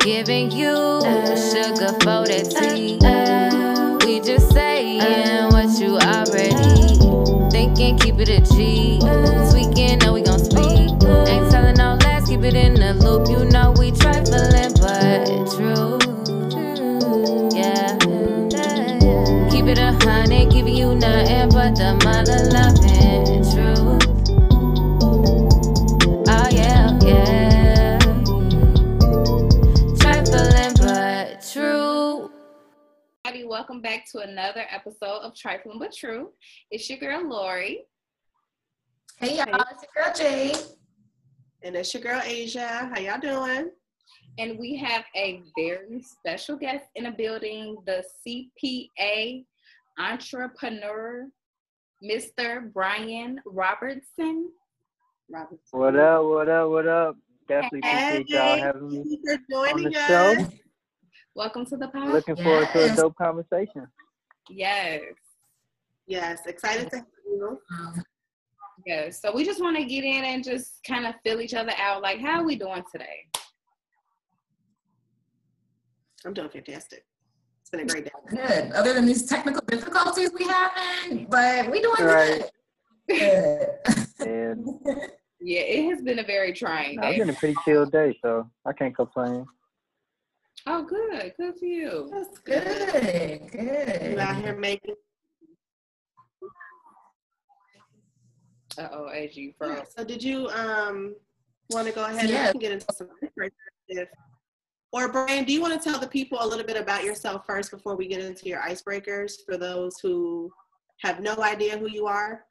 Giving you sugar for that tea. Back to another episode of Trifling But True. It's your girl Lori. Hey y'all, it's your girl Jay. And it's your girl Asia. How y'all doing? And we have a very special guest in the building, the CPA entrepreneur, Mr. Brian Robertson. Robertson. What up? What up? What up? Definitely appreciate y'all having me thank you for on joining the us. show. Welcome to the podcast. Looking forward to a dope conversation. Yes. Yes, excited to have you. Yes. So we just want to get in and just kind of fill each other out. Like, how are we doing today? I'm doing fantastic. It's been a great day. Good. Other than these technical difficulties we having, but we doing Right. good. And Yeah, it has been a very trying nah, it's day. been a pretty chill day, so I can't complain. Oh, good. Good for you. That's good. good. You out Good. here making. Uh oh, as you Yeah. So did you um want to go ahead Yeah. and get into some if or Brian, do you want to tell the people a little bit about yourself first before we get into your icebreakers for those who have no idea who you are?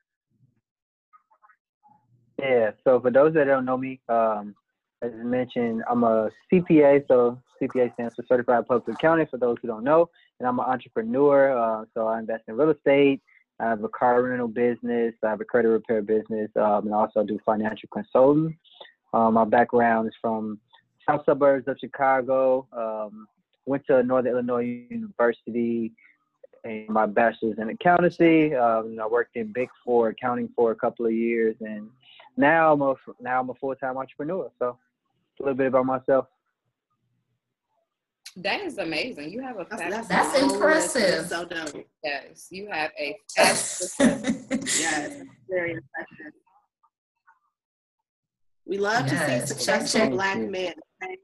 Yeah. So for those that don't know me, um, as I mentioned, I'm a CPA. So CPA stands for Certified Public Accountant, For those who don't know, and I'm an entrepreneur. Uh, so I invest in real estate. I have a car rental business. I have a credit repair business, um, and I also do financial consulting. Um, my background is from south suburbs of Chicago. Um, went to Northern Illinois University and my bachelor's in accountancy. Um, I worked in Big Four accounting for a couple of years, and now I'm a now I'm a full time entrepreneur. So a little bit about myself. That is amazing. You have a. That's a impressive. So dope. yes, you have a. Yes, very impressive. We love to see successful check. black men. okay?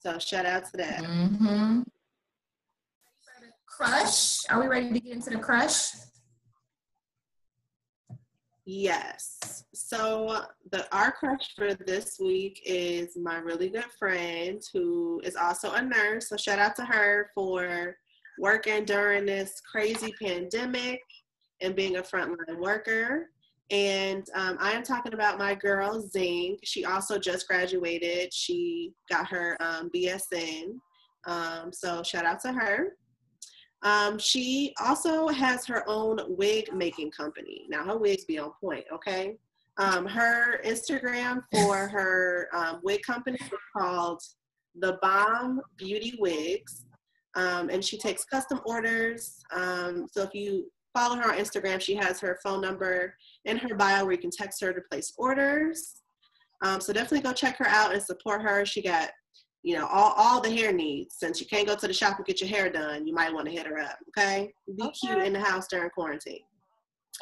So shout out to that. mm-hmm. Crush. Are we ready to get into the crush? Yes. So the our crush for this week is my really good friend who is also a nurse. So shout out to her for working during this crazy pandemic and being a frontline worker. And um, I am talking about my girl Zing. She also just graduated. She got her um, BSN. Um, so shout out to her. Um, she also has her own wig making company. Now her wigs be on point, okay? Um, her Instagram for her um, wig company is called The Bomb Beauty Wigs, um, and she takes custom orders. Um, so if you follow her on Instagram, she has her phone number in her bio where you can text her to place orders. Um, so definitely go check her out and support her. She got you know, all, all the hair needs. Since you can't go to the shop and get your hair done, you might want to hit her up, okay? Be Okay. cute in the house during quarantine.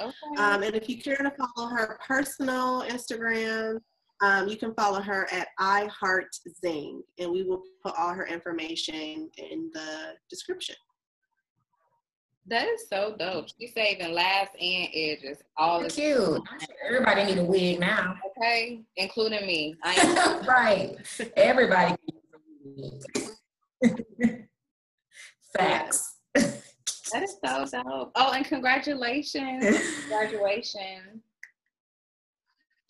Okay. Um, and if you care to follow her personal Instagram, um, you can follow her at iHeartZing, and we will put all her information in the description. that is so dope. She's saving laughs and edges. All the Cute. I'm everybody need a wig now. okay, including me. I am right. Everybody wig. Facts. that is so dope. Oh, and congratulations. Graduation.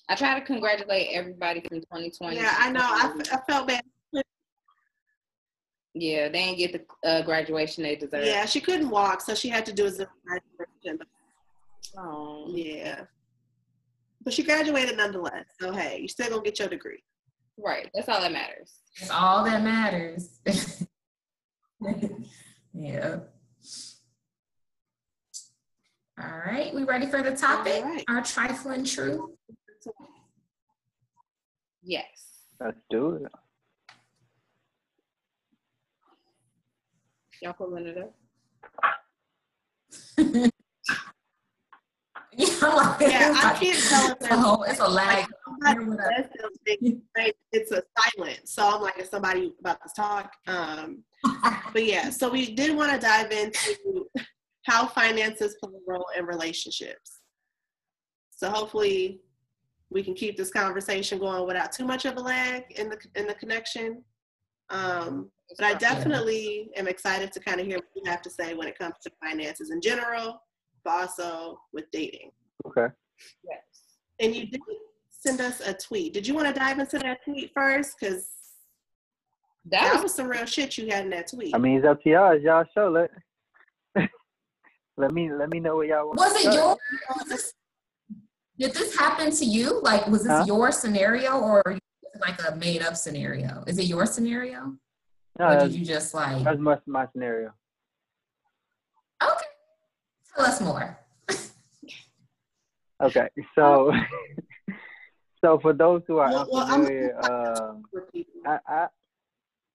I try to congratulate everybody from 2020. Yeah, I know. I, f- I felt bad. Yeah, they didn't get the uh, graduation they deserve. Yeah, she couldn't walk, so she had to do a Zoom graduation. Oh, yeah, but she graduated nonetheless. So hey, you still gonna get your degree. Right. That's all that matters. That's all that matters. yeah. All right, we ready for the topic? Right. Our trifling truth. Yes. Let's do it. Y'all pulling it up? yeah, I'm like, Yeah, it's I like- can't tell if it's a there's whole, it's a lag. somebody says it's a silent. So I'm like, is somebody about to talk? Um, but yeah, so we did want to dive into how finances play a role in relationships. So hopefully we can keep this conversation going without too much of a lag in the in the connection. Um, but I definitely am excited to kind of hear what you have to say when it comes to finances in general, but also with dating. Okay. Yes. And you did send us a tweet. Did you want to dive into that tweet first? Because That that was was some real shit you had in that tweet. I mean, it's up to y'all. It's y'all show. Let let me let me know what y'all want. Was it say. your? Was this, did this happen to you? Like, was this Huh? your scenario or like a made up scenario? Is it your scenario? No, or that's, did you just like? that's my my scenario. Tell us more. Okay, so so for those who are Well- I'm- unfamiliar, For. Um, I, I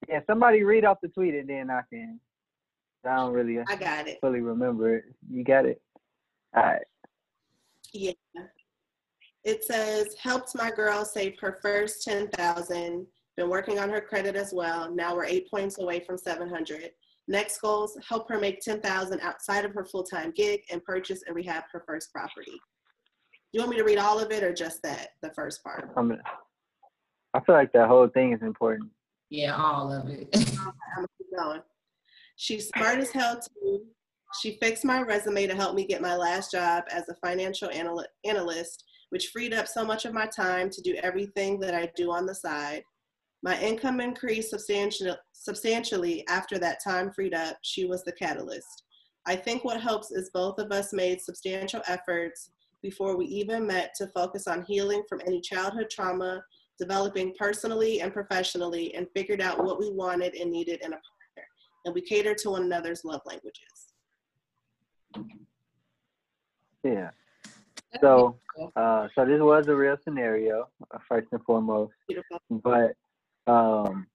yeah, somebody read off the tweet and then I can. I don't really I got it. fully remember it. You got it. All right. Yeah. It says, helped my girl save her first 10,000. Been working on her credit as well. Now we're eight points away from 700. Next goals, help her make 10,000 outside of her full-time gig and purchase and rehab her first property. You want me to read all of it or just that, the first part? I'm, I feel like that whole thing is important. Yeah, all of it. I'm gonna keep going. She's smart as hell too. She fixed my resume to help me get my last job as a financial anal- analyst, which freed up so much of my time to do everything that I do on the side. My income increased substantial, substantially after that time freed up. She was the catalyst. I think what helps is both of us made substantial efforts before we even met to focus on healing from any childhood trauma, developing personally and professionally, and figured out what we wanted and needed in a partner. And we catered to one another's love languages. Yeah. So uh, so this was a real scenario uh, first and foremost. Beautiful. but um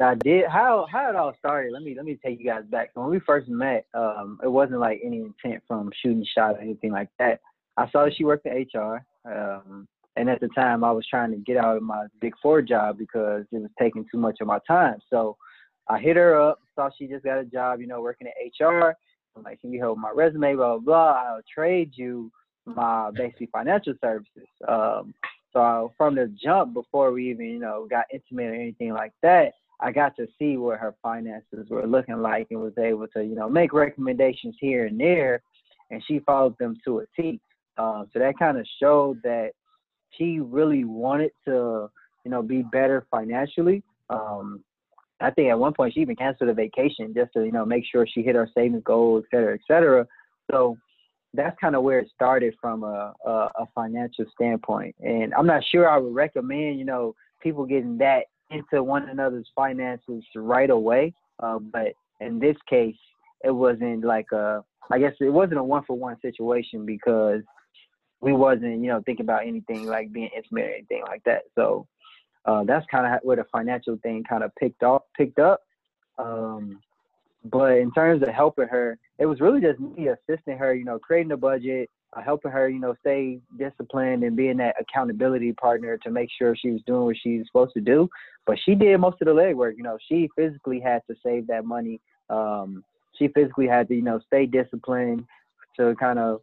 I did how how it all started. Let me let me take you guys back. When we first met, um, it wasn't like any intent from shooting shot or anything like that. I saw that she worked in HR, um, and at the time I was trying to get out of my big four job because it was taking too much of my time. So I hit her up, saw she just got a job, you know, working at HR. I'm like, can you help my resume? Blah blah blah. I'll trade you my basically financial services. Um, so from the jump, before we even you know got intimate or anything like that, I got to see what her finances were looking like and was able to you know make recommendations here and there, and she followed them to a T. Um, so that kind of showed that she really wanted to you know be better financially. Um, I think at one point she even canceled a vacation just to you know make sure she hit her savings goal, et cetera, et cetera. So that's kind of where it started from a, a, a financial standpoint. And I'm not sure I would recommend, you know, people getting that into one another's finances right away. Uh, but in this case, it wasn't like a, I guess it wasn't a one for one situation because we wasn't, you know, thinking about anything like being intimate or anything like that. So uh, that's kind of where the financial thing kind of picked up, picked up. Um, but in terms of helping her, it was really just me assisting her, you know, creating a budget, uh, helping her, you know, stay disciplined and being that accountability partner to make sure she was doing what she was supposed to do. But she did most of the legwork. You know, she physically had to save that money. Um, she physically had to, you know, stay disciplined to kind of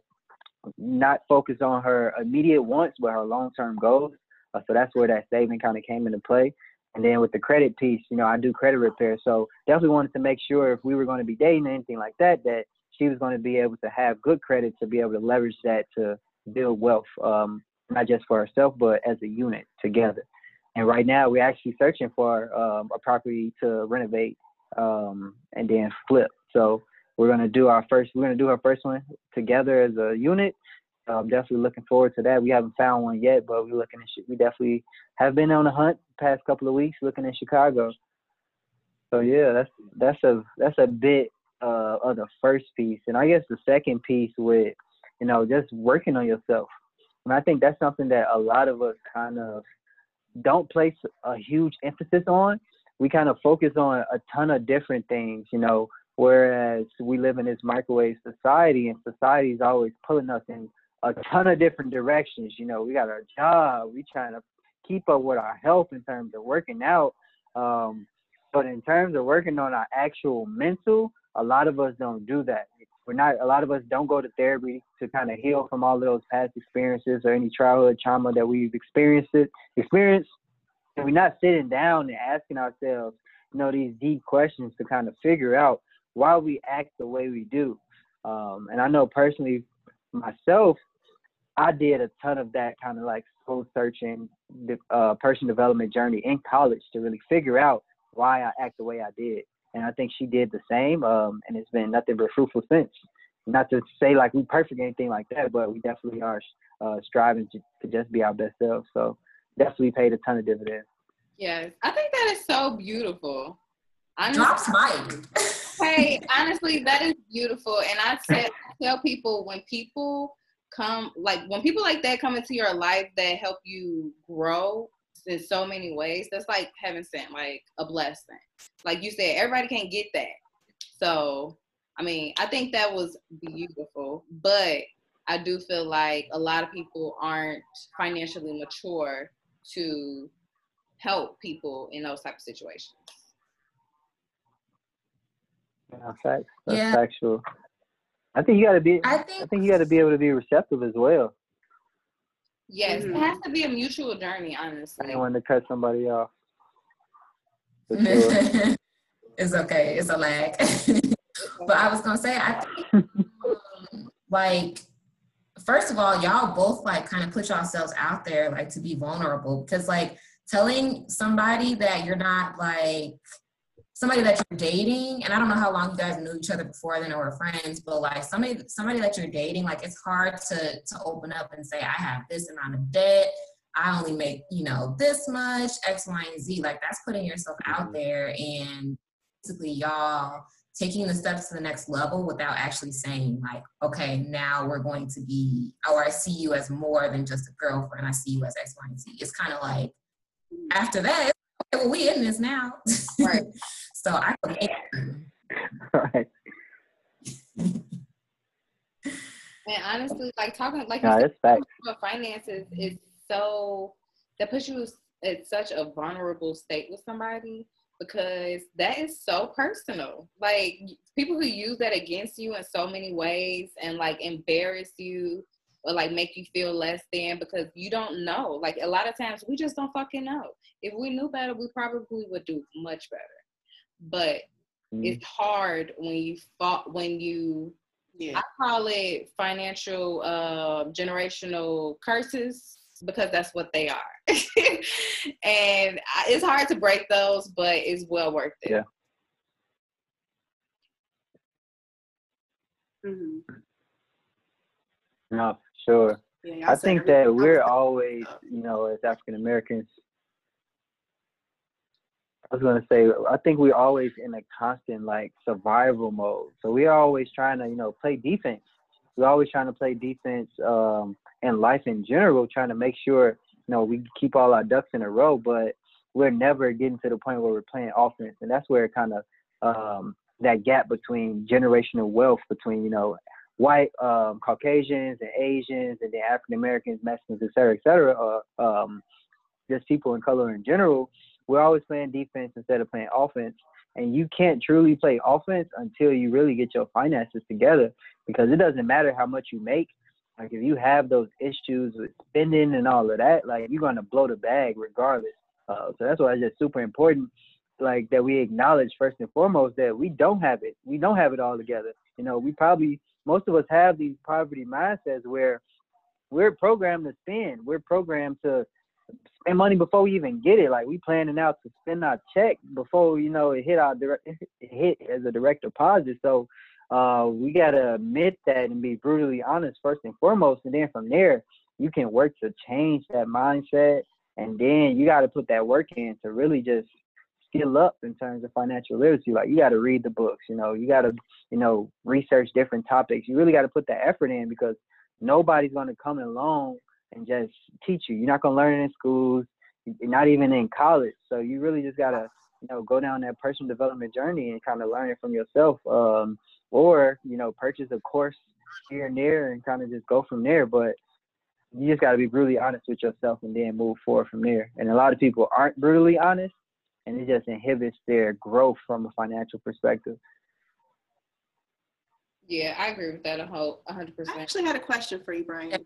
not focus on her immediate wants, but her long-term goals. Uh, so that's where that saving kind of came into play. And then with the credit piece, you know, I do credit repair. So definitely wanted to make sure if we were going to be dating anything like that, that she was going to be able to have good credit to be able to leverage that to build wealth, um, not just for herself, but as a unit together. And right now we're actually searching for um, a property to renovate um, and then flip. So we're going to do our first, we're going to do our first one together as a unit. I'm definitely looking forward to that. We haven't found one yet, but we're looking at, we definitely have been on the hunt past couple of weeks looking in Chicago. So yeah, that's that's a that's a bit uh, of the first piece, and I guess the second piece with you know just working on yourself. And I think that's something that a lot of us kind of don't place a huge emphasis on. We kind of focus on a ton of different things, you know, Whereas we live in this microwave society, and society is always pulling us in a ton of different directions. You know, we got our job, we trying to keep up with our health in terms of working out. Um, but in terms of working on our actual mental, a lot of us don't do that. We're not. A lot of us don't go to therapy to kind of heal from all of those past experiences or any childhood trauma that we've experienced. Experienced, and we're not sitting down and asking ourselves, you know, these deep questions to kind of figure out why we act the way we do. Um, and I know personally, myself, I did a ton of that kind of like soul searching, uh, person development journey in college to really figure out why I act the way I did. And I think she did the same. Um, and it's been nothing but fruitful since. Not to say like we perfect anything like that, but we definitely are uh, striving to, to just be our best selves. So definitely paid a ton of dividends. Yes, I think that is so beautiful. Honestly, Drops mic. hey, honestly, that is beautiful. And I tell, tell people when people come like when people like that come into your life that help you grow in so many ways that's like heaven sent like a blessing like you said everybody can't get that so i mean i think that was beautiful but i do feel like a lot of people aren't financially mature to help people in those type of situations yeah, facts. That's yeah. factual. I think you got to be. I think, I think you got to be able to be receptive as well. Yes, mm-hmm. it has to be a mutual journey. Honestly, I don't want to cut somebody off. Sure. it's okay. It's a lag. but I was gonna say, I think, um, like, first of all, y'all both like kind of put yourselves out there, like to be vulnerable, because like telling somebody that you're not like somebody that you're dating, and I don't know how long you guys knew each other before then or were friends, but like somebody somebody that you're dating, like it's hard to to open up and say, I have this amount of debt, I only make, you know, this much, X, Y, and Z. Like that's putting yourself out mm-hmm. there and basically y'all taking the steps to the next level without actually saying like, okay, now we're going to be, or I see you as more than just a girlfriend. I see you as X, Y, and Z. It's kind of like after that, okay, well, we in this now. Right. So I right. And honestly, like talking like no, you said, about finances is so that puts you at such a vulnerable state with somebody because that is so personal. Like people who use that against you in so many ways and like embarrass you or like make you feel less than because you don't know. Like a lot of times we just don't fucking know. If we knew better, we probably would do much better but mm-hmm. it's hard when you fought when you yeah. I call it financial uh, generational curses because that's what they are. and it's hard to break those, but it's well worth it. Yeah. Mm-hmm. No, sure. Yeah, I think that we're always, you know, as African Americans, I was gonna say, I think we're always in a constant like survival mode. So we're always trying to, you know, play defense. We're always trying to play defense um, in life in general, trying to make sure, you know, we keep all our ducks in a row. But we're never getting to the point where we're playing offense, and that's where kind of um, that gap between generational wealth between, you know, white um, Caucasians and Asians and the African Americans, Mexicans, et cetera, et cetera, um, just people in color in general we're always playing defense instead of playing offense. And you can't truly play offense until you really get your finances together because it doesn't matter how much you make. Like if you have those issues with spending and all of that, like you're gonna blow the bag regardless. Uh, so that's why it's just super important, like that we acknowledge first and foremost that we don't have it. We don't have it all together. You know, we probably most of us have these poverty mindsets where we're programmed to spend. We're programmed to spend money before we even get it. Like we planning out to spend our check before you know it hit our direct it hit as a direct deposit. So uh, we gotta admit that and be brutally honest first and foremost, and then from there you can work to change that mindset, and then you got to put that work in to really just skill up in terms of financial literacy. Like you got to read the books, you know, you got to you know research different topics. You really got to put that effort in because nobody's gonna come along and just teach you. You're not gonna learn it in schools, not even in college. So you really just gotta you know, go down that personal development journey and kind of learn it from yourself. Um, or, you know, purchase a course here and there and kind of just go from there. But you just got to be brutally honest with yourself and then move forward from there. And a lot of people aren't brutally honest, and it just inhibits their growth from a financial perspective. Yeah, I agree with that a whole hundred I percent. actually had a question for you, Brian.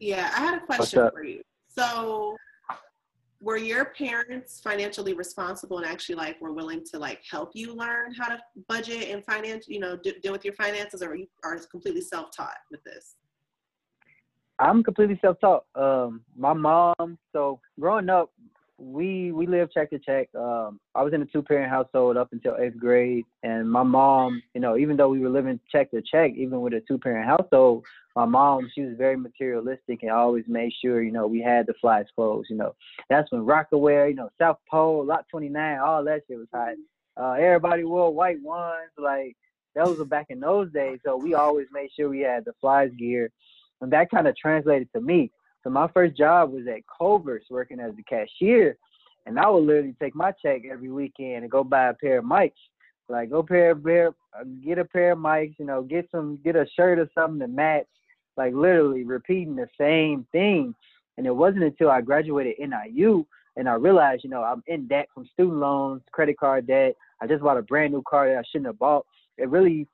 Yeah, I had a question for you. So, were your parents financially responsible and actually like were willing to like help you learn how to budget and finance, you know, d- deal with your finances, or you are completely self-taught with this? I'm completely self-taught. Um, my mom. So growing up, we we lived check to check. Um, I was in a two-parent household up until eighth grade, and my mom, you know, even though we were living check to check, even with a two-parent household, my mom she was very materialistic and always made sure, you know, we had the flies clothes. You know, that's when Rocawear, you know, South Pole, Lot 29, all that shit was hot. Uh, everybody wore white ones, like those were back in those days. So we always made sure we had the flies gear and that kind of translated to me. So my first job was at Culver's working as a cashier, and I would literally take my check every weekend and go buy a pair of mics. Like go pair, pair get a pair of mics, you know, get some, get a shirt or something to match. Like literally repeating the same thing. And it wasn't until I graduated NIU and I realized, you know, I'm in debt from student loans, credit card debt. I just bought a brand new car that I shouldn't have bought. It really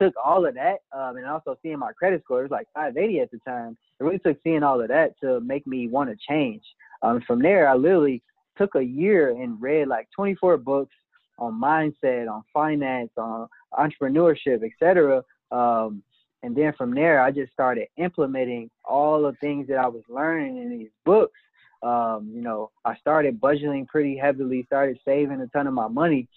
took all of that, um, and also seeing my credit score, it was like 580 at the time. It really took seeing all of that to make me want to change. Um, from there, I literally took a year and read like 24 books on mindset, on finance, on entrepreneurship, etc. Um, and then from there, I just started implementing all the things that I was learning in these books. Um, you know, I started budgeting pretty heavily, started saving a ton of my money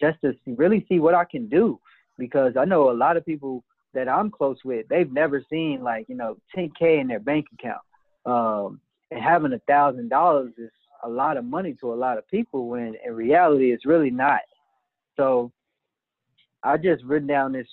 just to see, really see what I can do because I know a lot of people that I'm close with, they've never seen like, you know, 10K in their bank account. Um, and having a thousand dollars is a lot of money to a lot of people when in reality it's really not. So I just written down this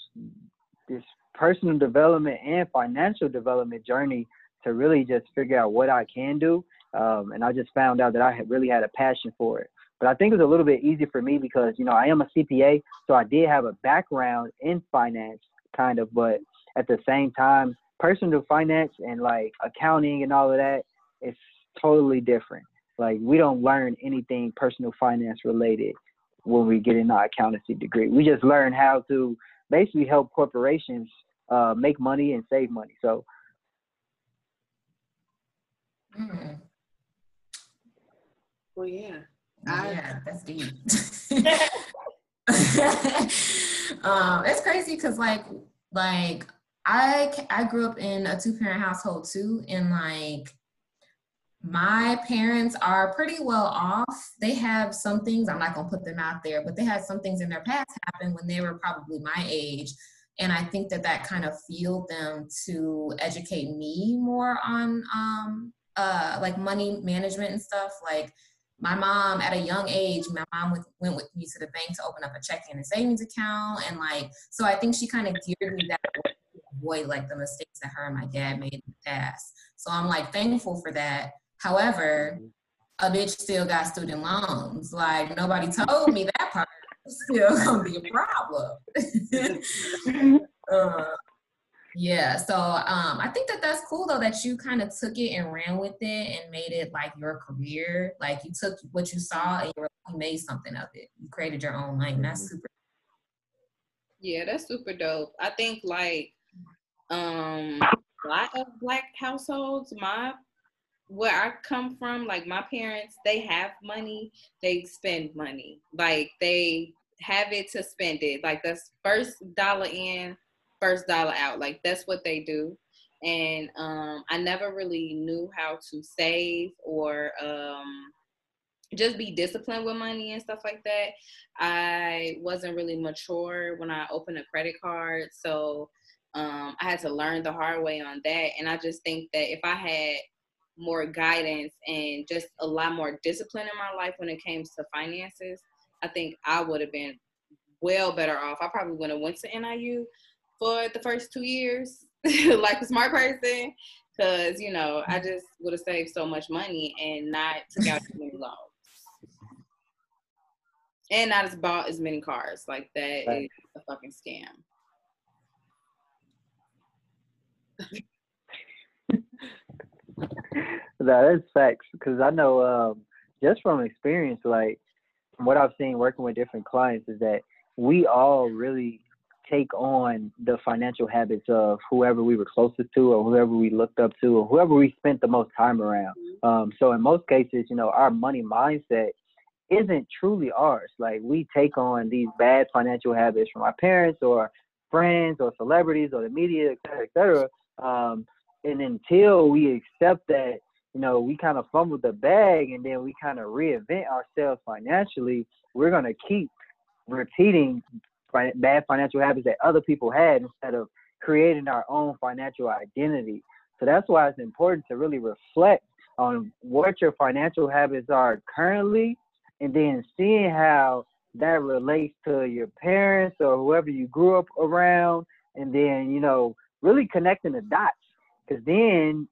this personal development and financial development journey to really just figure out what I can do. Um, and I just found out that I had really had a passion for it. But I think it was a little bit easier for me because, you know, I am a CPA, so I did have a background in finance, kind of, but at the same time, personal finance and like accounting and all of that is totally different. Like we don't learn anything personal finance related when we get in our accountancy degree. We just learn how to basically help corporations uh, make money and save money. So Mm, Well, yeah. I- yeah, that's deep. um, it's crazy because like like I I grew up in a two parent household too, and like my parents are pretty well off. They have some things I'm not gonna put them out there, but they had some things in their past happen when they were probably my age, and I think that that kind of fueled them to educate me more on um uh like money management and stuff like my mom at a young age my mom went, went with me to the bank to open up a checking and savings account. And like so i think she kind of geared me that way to avoid like the mistakes that her and my dad made in the past. So i'm like thankful for that. However a bitch still got student loans. Like nobody told me that part. Still gonna be a problem. Uh, yeah, so um, I think that that's cool though that you kind of took it and ran with it and made it like your career. Like you took what you saw and you, made something of it. You created your own lane. That's super. Yeah, that's super dope. I think like um a lot of black households, my where I come from, like my parents, they have money, they spend money. Like they have it to spend it. Like the first dollar in, first dollar out. Like that's what they do. And um I never really knew how to save or um just be disciplined with money and stuff like that. I wasn't really mature when I opened a credit card, so um, I had to learn the hard way on that. And I just think that if I had more guidance and just a lot more discipline in my life when it came to finances, I think I would have been well better off. I probably would have went to NIU for the first two years, like a smart person, Cause you know, I just would have saved so much money and not took out as many loans. And not as bought as many cars. Like that right. is a fucking scam. that is facts because I know um, just from experience, like from what I've seen working with different clients, is that we all really take on the financial habits of whoever we were closest to or whoever we looked up to or whoever we spent the most time around. Mm-hmm. Um, so in most cases, you know, our money mindset isn't truly ours. Like we take on these bad financial habits from our parents or friends or celebrities or the media, et cetera, et cetera. Um, and until we accept that, you know, we kind of fumble the bag and then we kind of reinvent ourselves financially, we're going to keep repeating bad financial habits that other people had instead of creating our own financial identity. So that's why it's important to really reflect on what your financial habits are currently and then seeing how that relates to your parents or whoever you grew up around and then you know really connecting the dots because then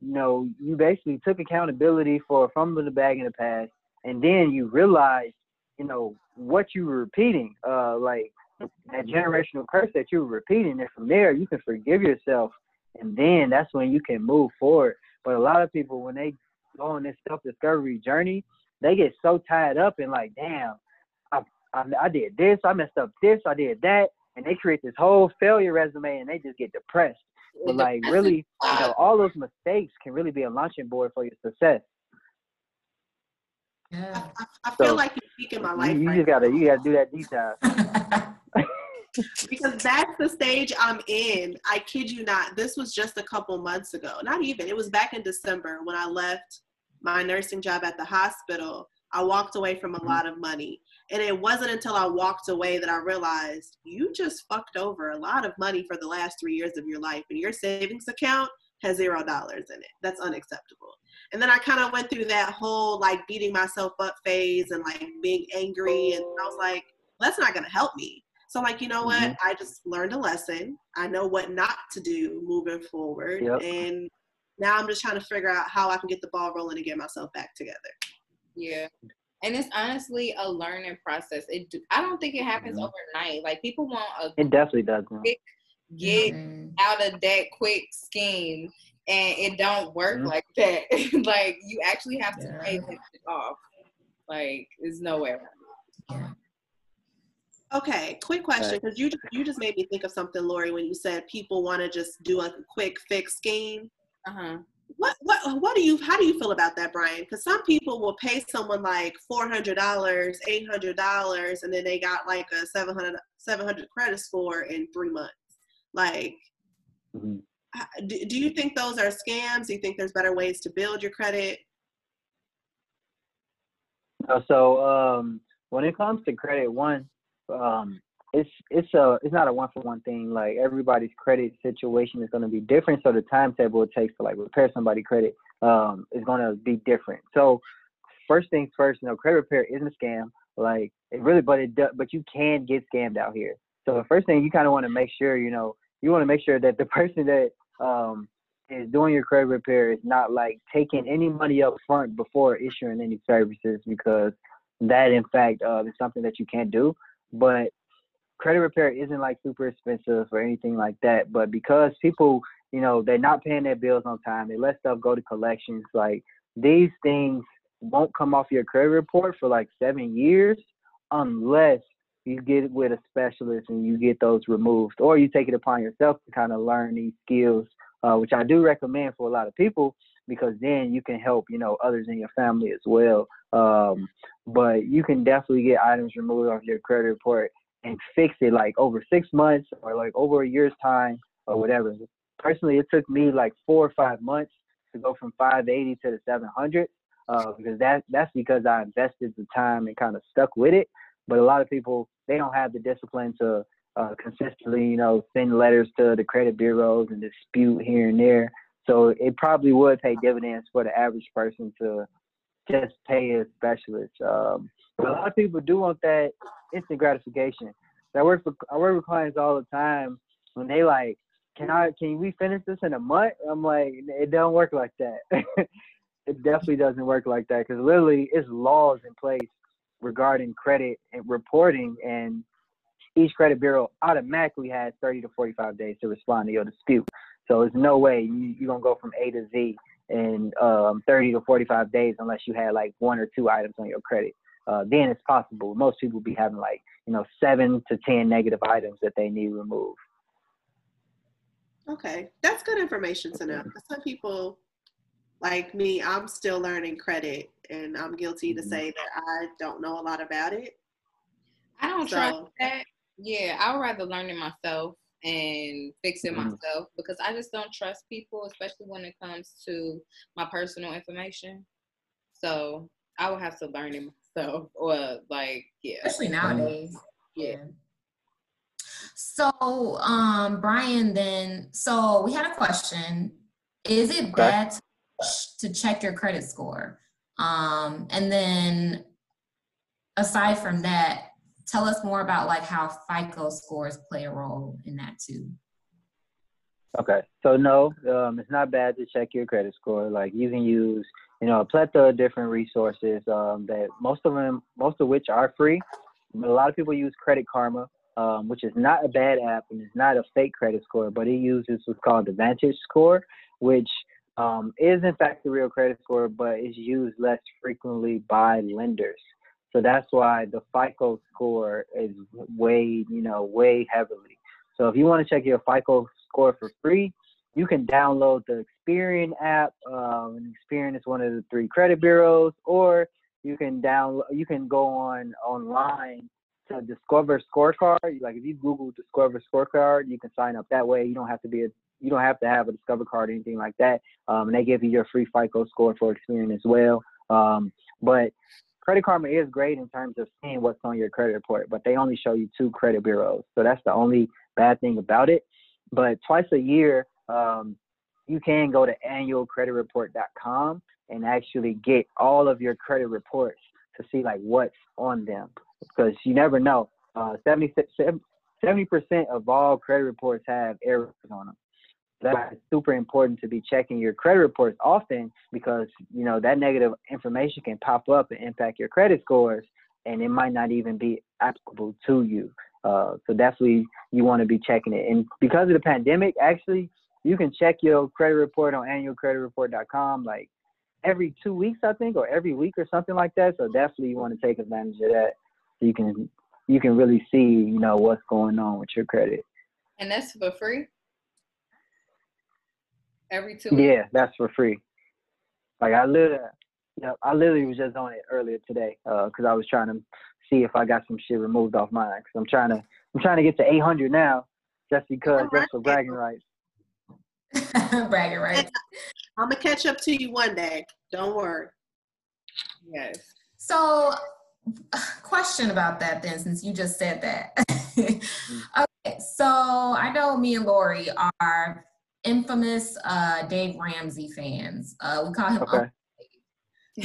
you know you basically took accountability for fumbling the bag in the past and then you realize you know what you were repeating uh like that generational curse that you were repeating and from there you can forgive yourself and then that's when you can move forward but a lot of people when they go on this self-discovery journey they get so tied up in like damn I, I, I did this i messed up this i did that and they create this whole failure resume and they just get depressed but like really, you know, all those mistakes can really be a launching board for your success. Yeah. I, I feel so, like you're speaking my life. You, you right just gotta you gotta do that detail. because that's the stage I'm in. I kid you not. This was just a couple months ago. Not even. It was back in December when I left my nursing job at the hospital. I walked away from a mm-hmm. lot of money. And it wasn't until I walked away that I realized you just fucked over a lot of money for the last three years of your life, and your savings account has zero dollars in it. That's unacceptable. And then I kind of went through that whole like beating myself up phase and like being angry. And I was like, that's not going to help me. So, like, you know what? Mm-hmm. I just learned a lesson. I know what not to do moving forward. Yep. And now I'm just trying to figure out how I can get the ball rolling and get myself back together. Yeah and it's honestly a learning process. It I don't think it happens mm-hmm. overnight. Like people want a it definitely does quick get mm-hmm. out of that quick scheme, and it don't work mm-hmm. like that. like you actually have to yeah. pay it off. Like there's no way Yeah. Okay, quick question because you you just made me think of something, Lori, when you said people want to just do a quick fix scheme. Uh huh what what what do you how do you feel about that brian because some people will pay someone like $400 $800 and then they got like a 700 700 credit score in three months like mm-hmm. Do, do you think those are scams do you think there's better ways to build your credit so um, when it comes to credit one um, it's it's a it's not a one for one thing. Like everybody's credit situation is going to be different, so the timetable it takes to like repair somebody credit um, is going to be different. So first things first, you know, credit repair isn't a scam. Like it really, but it does, but you can get scammed out here. So the first thing you kind of want to make sure, you know, you want to make sure that the person that um, is doing your credit repair is not like taking any money up front before issuing any services because that in fact uh, is something that you can't do. But credit repair isn't like super expensive or anything like that. But because people, you know, they're not paying their bills on time, they let stuff go to collections. Like these things won't come off your credit report for like seven years unless you get it with a specialist and you get those removed, or you take it upon yourself to kind of learn these skills, uh, which I do recommend for a lot of people because then you can help you know others in your family as well. Um, but you can definitely get items removed off your credit report and fix it like over six months or like over a year's time or whatever. Personally, it took me like four or five months to go from 580 to the 700 uh, because that that's because I invested the time and kind of stuck with it. But a lot of people they don't have the discipline to uh, consistently, you know, send letters to the credit bureaus and dispute here and there. So it probably would pay dividends for the average person to just pay a specialist. Um, but a lot of people do want that instant gratification. I work for I work with clients all the time when they like can I can we finish this in a month? I'm like, it don't work like that. it definitely doesn't work like that because literally it's laws in place regarding credit and reporting and each credit bureau automatically has 30 to 45 days to respond to your dispute. So there's no way you, you're gonna go from A to Z in um, 30 to 45 days unless you had like one or two items on your credit. Uh, then it's possible. Most people be having like you know seven to ten negative items that they need removed. Okay, that's good information to know. Some people like me, I'm still learning credit, and I'm guilty to mm-hmm. say that I don't know a lot about it. I don't so, trust that. Yeah, I would rather learn it myself and fix it mm-hmm. myself because I just don't trust people, especially when it comes to my personal information. So I would have to learn it myself, or like, yeah, especially nowadays. Yeah. So, um, Brian, then, so we had a question. Is it okay. bad to check your credit score? Um, and then, aside from that, tell us more about like how FICO scores play a role in that too. Okay, so no, um, it's not bad to check your credit score. Like you can use, you know, a plethora of different resources um, that most of them, most of which are free. A lot of people use Credit Karma, um, which is not a bad app and it's not a fake credit score, but it uses what's called the Vantage score, which um, is in fact the real credit score, but is used less frequently by lenders. So that's why the FICO score is way, you know, way heavily. So if you want to check your FICO score for free, you can download the Experian app. Um, Experian is one of the three credit bureaus, or you can download. You can go on online to Discover Scorecard. Like if you Google Discover Scorecard, you can sign up that way. You don't have to be a you don't have to have a Discover card or anything like that. Um, and they give you your free FICO score for Experian as well. Um, but Credit Karma is great in terms of seeing what's on your credit report, but they only show you two credit bureaus. So that's the only bad thing about it. But twice a year, um, you can go to annualcreditreport.com and actually get all of your credit reports to see like what's on them because you never know. Uh, 70 percent of all credit reports have errors on them that's super important to be checking your credit reports often because you know that negative information can pop up and impact your credit scores and it might not even be applicable to you. Uh, so definitely you want to be checking it. And because of the pandemic actually you can check your credit report on annualcreditreport.com like every two weeks i think or every week or something like that. So definitely you want to take advantage of that so you can you can really see you know what's going on with your credit. And that's for free every two. Weeks? Yeah, that's for free. Like I literally, yeah, I literally was just on it earlier today because uh, I was trying to see if I got some shit removed off mine. Cause I'm trying to, I'm trying to get to 800 now, just because, right. just for bragging rights. bragging rights. I'm gonna catch up to you one day. Don't worry. Yes. So, question about that then, since you just said that. Mm. okay, so I know me and Lori are infamous uh, Dave Ramsey fans. Uh, we call him. Okay.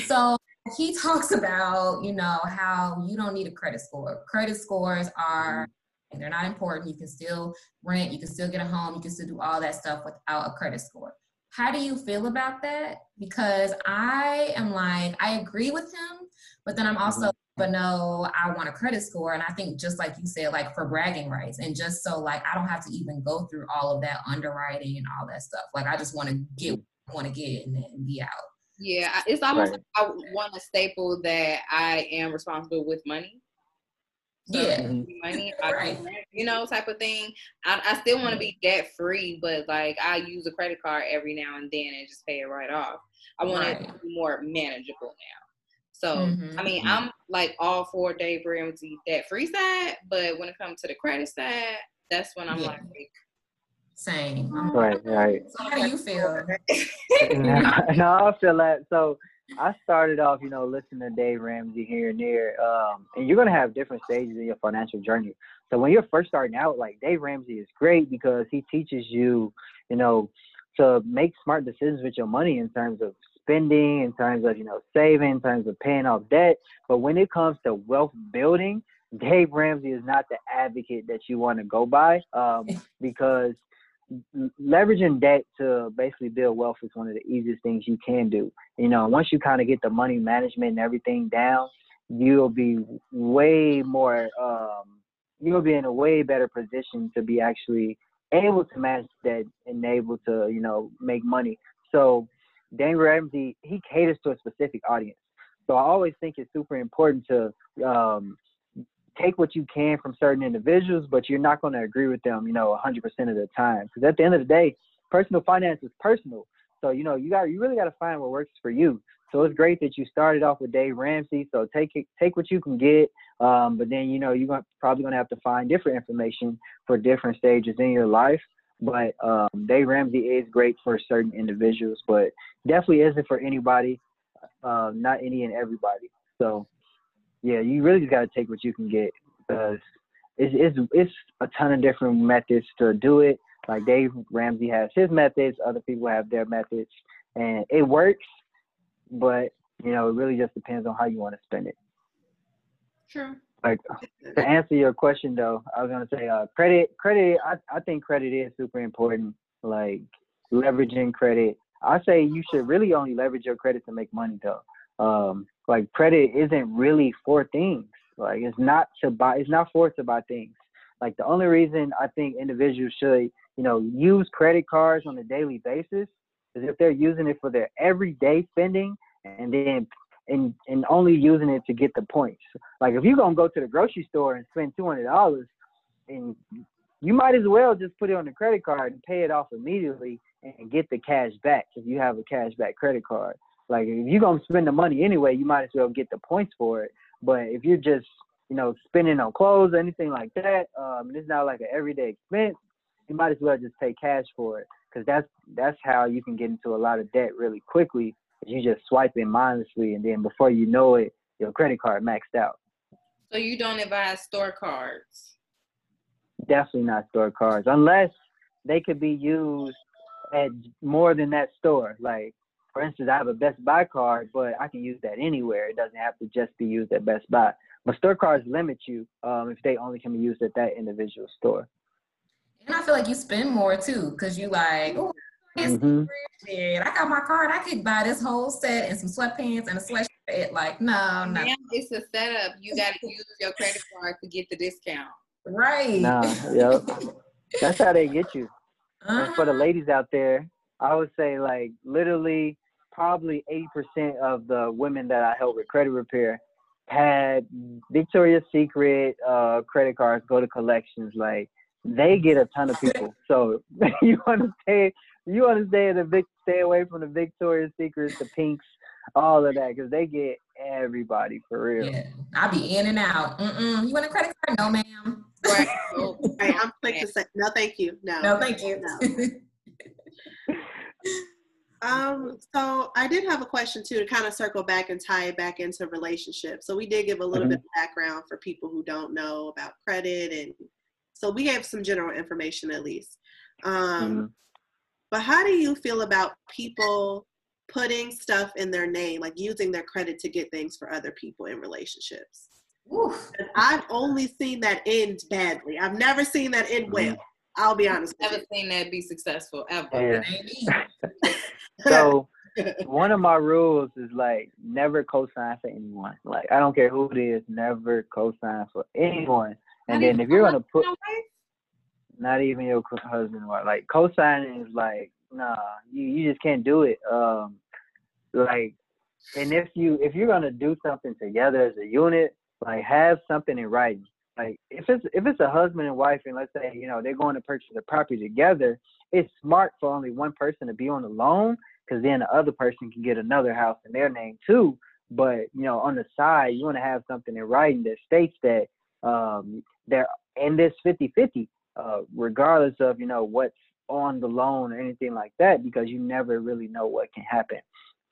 So he talks about you know how you don't need a credit score. Credit scores are mm-hmm. they're not important. You can still rent. You can still get a home. You can still do all that stuff without a credit score. How do you feel about that? Because I am like I agree with him, but then I'm also mm-hmm but no, I want a credit score. And I think just like you said, like for bragging rights and just so like I don't have to even go through all of that underwriting and all that stuff. Like I just want to get want to get and then be out. Yeah, it's almost right. like I want a staple that I am responsible with money. So yeah, money, right. you know, type of thing. I, I still want to be debt free, but like I use a credit card every now and then and just pay it right off. I want right. it to be more manageable now. So mm-hmm. I mean, mm-hmm. I'm like all for Dave Ramsey that free side, but when it comes to the credit side, that's when I'm yeah. like, same. Right, right. So how do you feel? no, I feel that. So I started off, you know, listening to Dave Ramsey here and there, um, and you're gonna have different stages in your financial journey. So when you're first starting out, like Dave Ramsey is great because he teaches you, you know, to make smart decisions with your money in terms of spending, in terms of, you know, saving, in terms of paying off debt. But when it comes to wealth building, Dave Ramsey is not the advocate that you want to go by um, because leveraging debt to basically build wealth is one of the easiest things you can do. You know, once you kind of get the money management and everything down, you'll be way more um, you'll be in a way better position to be actually able to manage that and able to you know make money. So Daniel Ramsey he caters to a specific audience. So I always think it's super important to um, take what you can from certain individuals, but you're not going to agree with them, you know, 100% of the time. Because at the end of the day, personal finance is personal. So you know, you got you really got to find what works for you. So it's great that you started off with Dave Ramsey. So take it, take what you can get, um, but then you know you're gonna, probably gonna have to find different information for different stages in your life. But um, Dave Ramsey is great for certain individuals, but definitely isn't for anybody, uh, not any and everybody. So yeah, you really just gotta take what you can get because it's, it's it's a ton of different methods to do it. Like Dave Ramsey has his methods, other people have their methods, and it works. But you know, it really just depends on how you want to spend it. Sure. Like to answer your question though, I was gonna say uh, credit. Credit. I I think credit is super important. Like leveraging credit. I say you should really only leverage your credit to make money though. Um, like credit isn't really for things. Like it's not to buy. It's not for to buy things. Like the only reason I think individuals should you know, use credit cards on a daily basis is if they're using it for their everyday spending and then and and only using it to get the points. Like if you're gonna go to the grocery store and spend two hundred dollars, and you might as well just put it on the credit card and pay it off immediately and get the cash back if you have a cash back credit card. Like if you're gonna spend the money anyway, you might as well get the points for it. But if you're just you know spending on clothes or anything like that, um, it's not like an everyday expense you might as well just pay cash for it because that's that's how you can get into a lot of debt really quickly. You just swipe it mindlessly, and then before you know it, your credit card maxed out. So you don't advise store cards? Definitely not store cards, unless they could be used at more than that store. Like, for instance, I have a Best Buy card, but I can use that anywhere. It doesn't have to just be used at Best Buy. But store cards limit you um, if they only can be used at that individual store. And I feel like you spend more too, because you like, oh, mm-hmm. I got my card. I could buy this whole set and some sweatpants and a sweatshirt. Like, no, no. Now it's a setup. You got to use your credit card to get the discount. Right. Nah, yep. That's how they get you. Uh-huh. And for the uh-huh. ladies out there, I would say like literally probably 80% of the women that I help with credit repair had Victoria's Secret uh, credit cards go to collections. Like they get a ton of people. So you want to stay, you want to stay in the Vic, stay away from the Victoria's Secrets, the Pinks, all of that, because they get everybody for real. Yeah, I'll be in and out. Mm-mm. You want a credit card? No, ma'am. Right. right. I'm quick to say no, thank you. No. No, thank you. No. Um, so I did have a question too to kind of circle back and tie it back into relationships. So we did give a little mm-hmm. bit of background for people who don't know about credit and so we have some general information at least. Um, mm-hmm. But how do you feel about people putting stuff in their name, like using their credit to get things for other people in relationships? I've only seen that end badly. I've never seen that end well. Mm-hmm. I'll be honest. I've never seen that be successful ever. Yeah. so one of my rules is like never co-sign for anyone. Like I don't care who it is, never co-sign for anyone. And then if you're gonna put, not even your husband or like co-signing is like, nah, you you just can't do it. Um, like, and if you if you're gonna do something together as a unit, like have something in writing. Like if it's if it's a husband and wife, and let's say you know they're going to purchase a property together, it's smart for only one person to be on the loan, because then the other person can get another house in their name too. But you know, on the side, you want to have something in writing that states that um, they're in this 50-50, uh, regardless of you know what's on the loan or anything like that, because you never really know what can happen.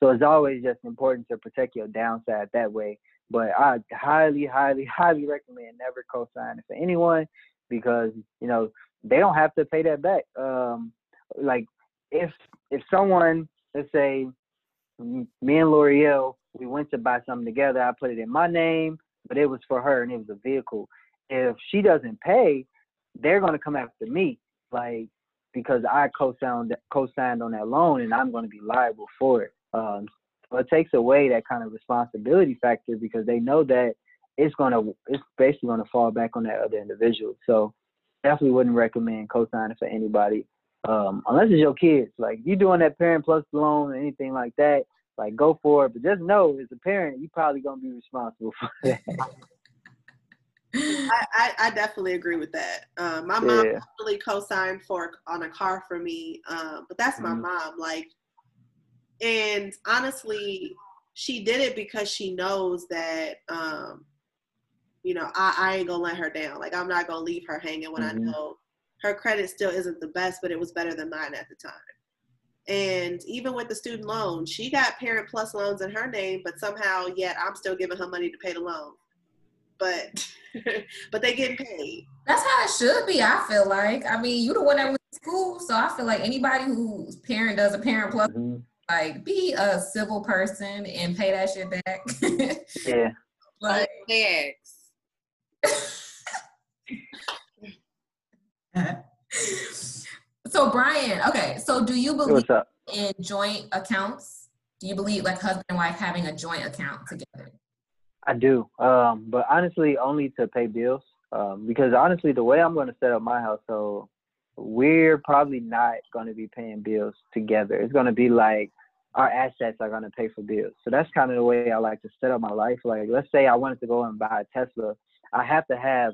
So it's always just important to protect your downside that way. But I highly, highly, highly recommend never co-sign for anyone because you know they don't have to pay that back. Um, like if if someone, let's say, me and L'Oreal, we went to buy something together. I put it in my name, but it was for her and it was a vehicle if she doesn't pay, they're gonna come after me. Like because I co-signed co-signed on that loan and I'm going to be liable for it. Um, so it takes away that kind of responsibility factor because they know that it's gonna it's basically gonna fall back on that other individual. So definitely wouldn't recommend co-signing for anybody um, unless it's your kids. Like you doing that parent plus loan or anything like that, like go for it. But just know, as a parent, you probably gonna be responsible for that. I, I, I, definitely agree with that. Um, my mom yeah. really co-signed for on a car for me, um, but that's my mm-hmm. mom. Like, and honestly, she did it because she knows that, um, you know, I, I ain't gonna let her down. Like, I'm not gonna leave her hanging when mm-hmm. I know her credit still isn't the best, but it was better than mine at the time. And even with the student loan, she got Parent Plus loans in her name, but somehow yet I'm still giving her money to pay the loan. But but they get paid. That's how it should be. I feel like. I mean, you the one that went to school, so I feel like anybody whose parent does a Parent Plus, mm-hmm. like be a civil person and pay that shit back. yeah. Like, thanks. so Brian, okay, so do you believe in joint accounts? Do you believe like husband and wife having a joint account together? I do, um, but honestly, only to pay bills. Um, because honestly, the way I'm going to set up my household, we're probably not going to be paying bills together. It's going to be like our assets are going to pay for bills. So that's kind of the way I like to set up my life. Like, let's say I wanted to go and buy a Tesla, I have to have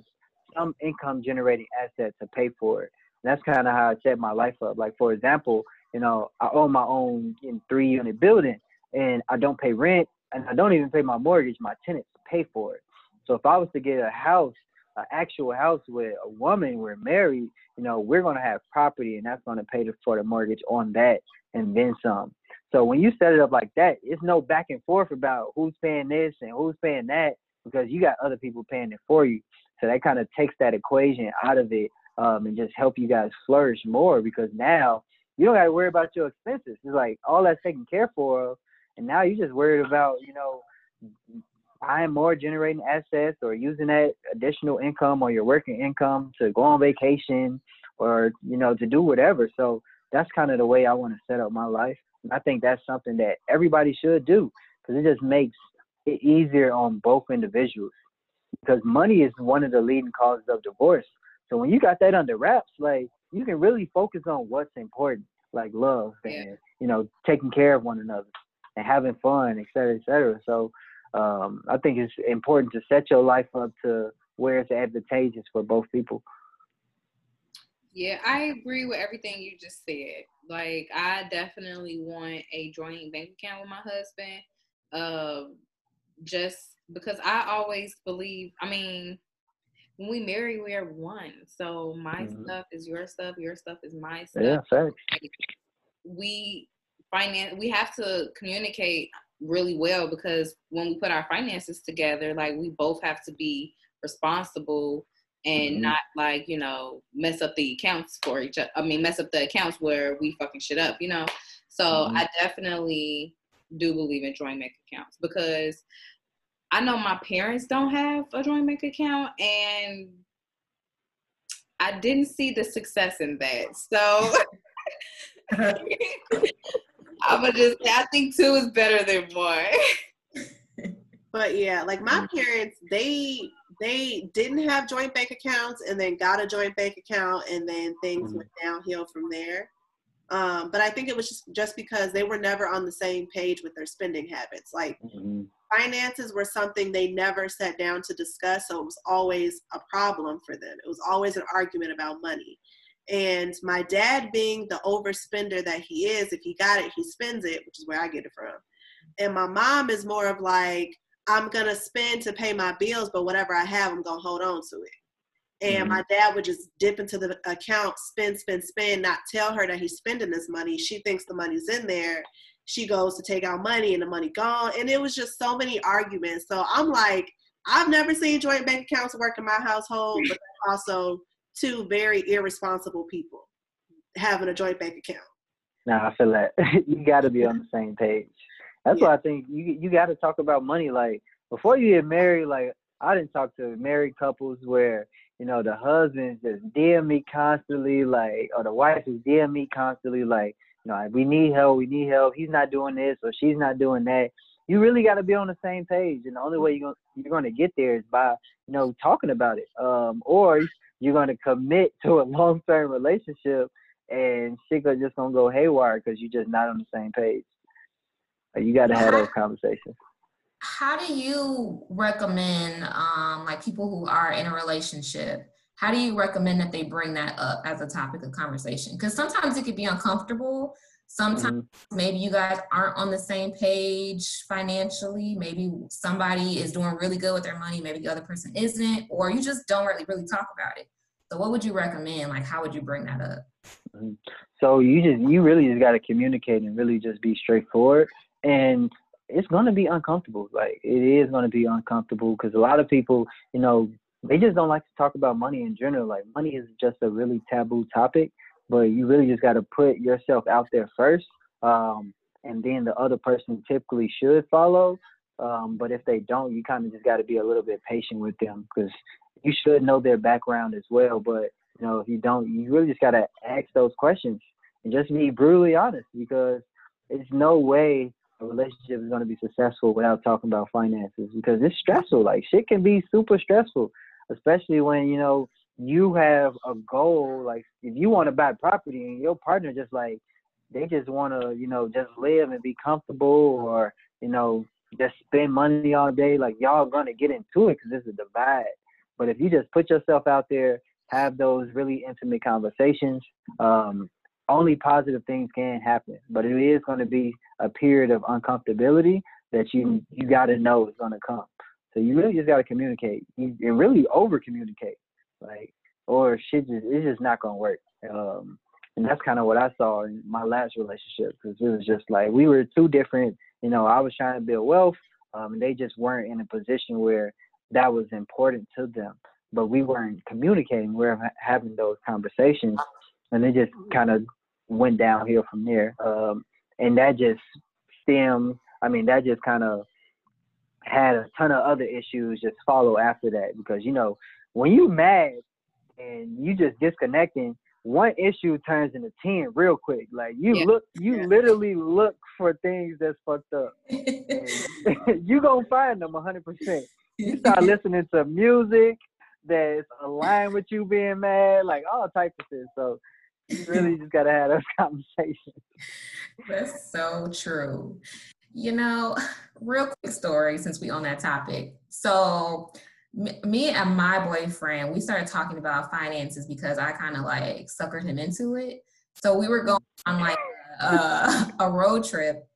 some income generating asset to pay for it. And that's kind of how I set my life up. Like for example, you know, I own my own three unit building and I don't pay rent and I don't even pay my mortgage. My tenants pay for it. So if I was to get a house, an actual house with a woman, we're married, you know, we're gonna have property and that's gonna pay for the mortgage on that and then some. So when you set it up like that, it's no back and forth about who's paying this and who's paying that because you got other people paying it for you. So that kind of takes that equation out of it um, and just help you guys flourish more because now you don't got to worry about your expenses. It's like all that's taken care for, and now you're just worried about you know buying more, generating assets, or using that additional income or your working income to go on vacation or you know to do whatever. So that's kind of the way I want to set up my life. And I think that's something that everybody should do because it just makes it easier on both individuals because money is one of the leading causes of divorce. So when you got that under wraps, like you can really focus on what's important, like love and you know taking care of one another and having fun, et cetera, et cetera. So um, I think it's important to set your life up to where it's advantageous for both people. Yeah, I agree with everything you just said. Like, I definitely want a joint bank account with my husband. Um, just because I always believe, I mean, when we marry, we are one. So my mm-hmm. stuff is your stuff, your stuff is my stuff. Yeah, thanks. We finance we have to communicate really well because when we put our finances together, like we both have to be responsible and mm-hmm. not like, you know, mess up the accounts for each other. I mean, mess up the accounts where we fucking shit up, you know? So mm-hmm. I definitely do believe in joint bank accounts because I know my parents don't have a joint bank account and I didn't see the success in that. So I'm gonna just I think two is better than one. but yeah, like my parents, they they didn't have joint bank accounts and then got a joint bank account and then things mm-hmm. went downhill from there. Um, but I think it was just, just because they were never on the same page with their spending habits. Like mm-hmm. finances were something they never sat down to discuss, so it was always a problem for them. It was always an argument about money. And my dad, being the overspender that he is, if he got it, he spends it, which is where I get it from. And my mom is more of like, I'm gonna spend to pay my bills, but whatever I have, I'm gonna hold on to it. And mm-hmm. my dad would just dip into the account, spend, spend, spend, not tell her that he's spending this money. She thinks the money's in there. She goes to take out money and the money gone. And it was just so many arguments. So I'm like, I've never seen joint bank accounts work in my household, but also two very irresponsible people having a joint bank account. Now I feel that you got to be on the same page. That's yeah. why I think you you got to talk about money. Like before you get married, like I didn't talk to married couples where you know the husband's just DM me constantly, like, or the wife is DM me constantly, like, you know, we need help, we need help. He's not doing this or she's not doing that. You really got to be on the same page, and the only way you're gonna you're gonna get there is by you know talking about it, um, or you're gonna commit to a long term relationship, and shit just gonna go haywire because you're just not on the same page. You got to have those conversations how do you recommend um, like people who are in a relationship how do you recommend that they bring that up as a topic of conversation because sometimes it could be uncomfortable sometimes mm-hmm. maybe you guys aren't on the same page financially maybe somebody is doing really good with their money maybe the other person isn't or you just don't really really talk about it so what would you recommend like how would you bring that up mm-hmm. so you just you really just got to communicate and really just be straightforward and it's going to be uncomfortable. Like it is going to be uncomfortable because a lot of people, you know, they just don't like to talk about money in general. Like money is just a really taboo topic, but you really just got to put yourself out there first, um, and then the other person typically should follow. Um, but if they don't, you kind of just got to be a little bit patient with them because you should know their background as well. But you know, if you don't, you really just got to ask those questions and just be brutally honest because it's no way a relationship is going to be successful without talking about finances because it's stressful. Like shit can be super stressful, especially when you know you have a goal. Like if you want to buy property and your partner just like they just want to you know just live and be comfortable or you know just spend money all day. Like y'all gonna get into it because is a divide. But if you just put yourself out there, have those really intimate conversations, um, only positive things can happen, but it is going to be a period of uncomfortability that you you got to know is going to come. So you really just got to communicate and really over communicate, like or shit just it's just not to work. Um, and that's kind of what I saw in my last relationship because it was just like we were two different. You know, I was trying to build wealth, um, and they just weren't in a position where that was important to them. But we weren't communicating. We were having those conversations, and it just kind of went downhill from there. Um, and that just stemmed. I mean, that just kind of had a ton of other issues just follow after that because you know when you mad and you just disconnecting, one issue turns into ten real quick. Like you yeah. look, you yeah. literally look for things that's fucked up. you gonna find them hundred percent. You start listening to music that's aligned with you being mad, like all types of shit. So you really just got to have those conversations. That's so true. You know, real quick story since we on that topic. So, me and my boyfriend, we started talking about finances because I kind of like suckered him into it. So we were going on like a, a road trip,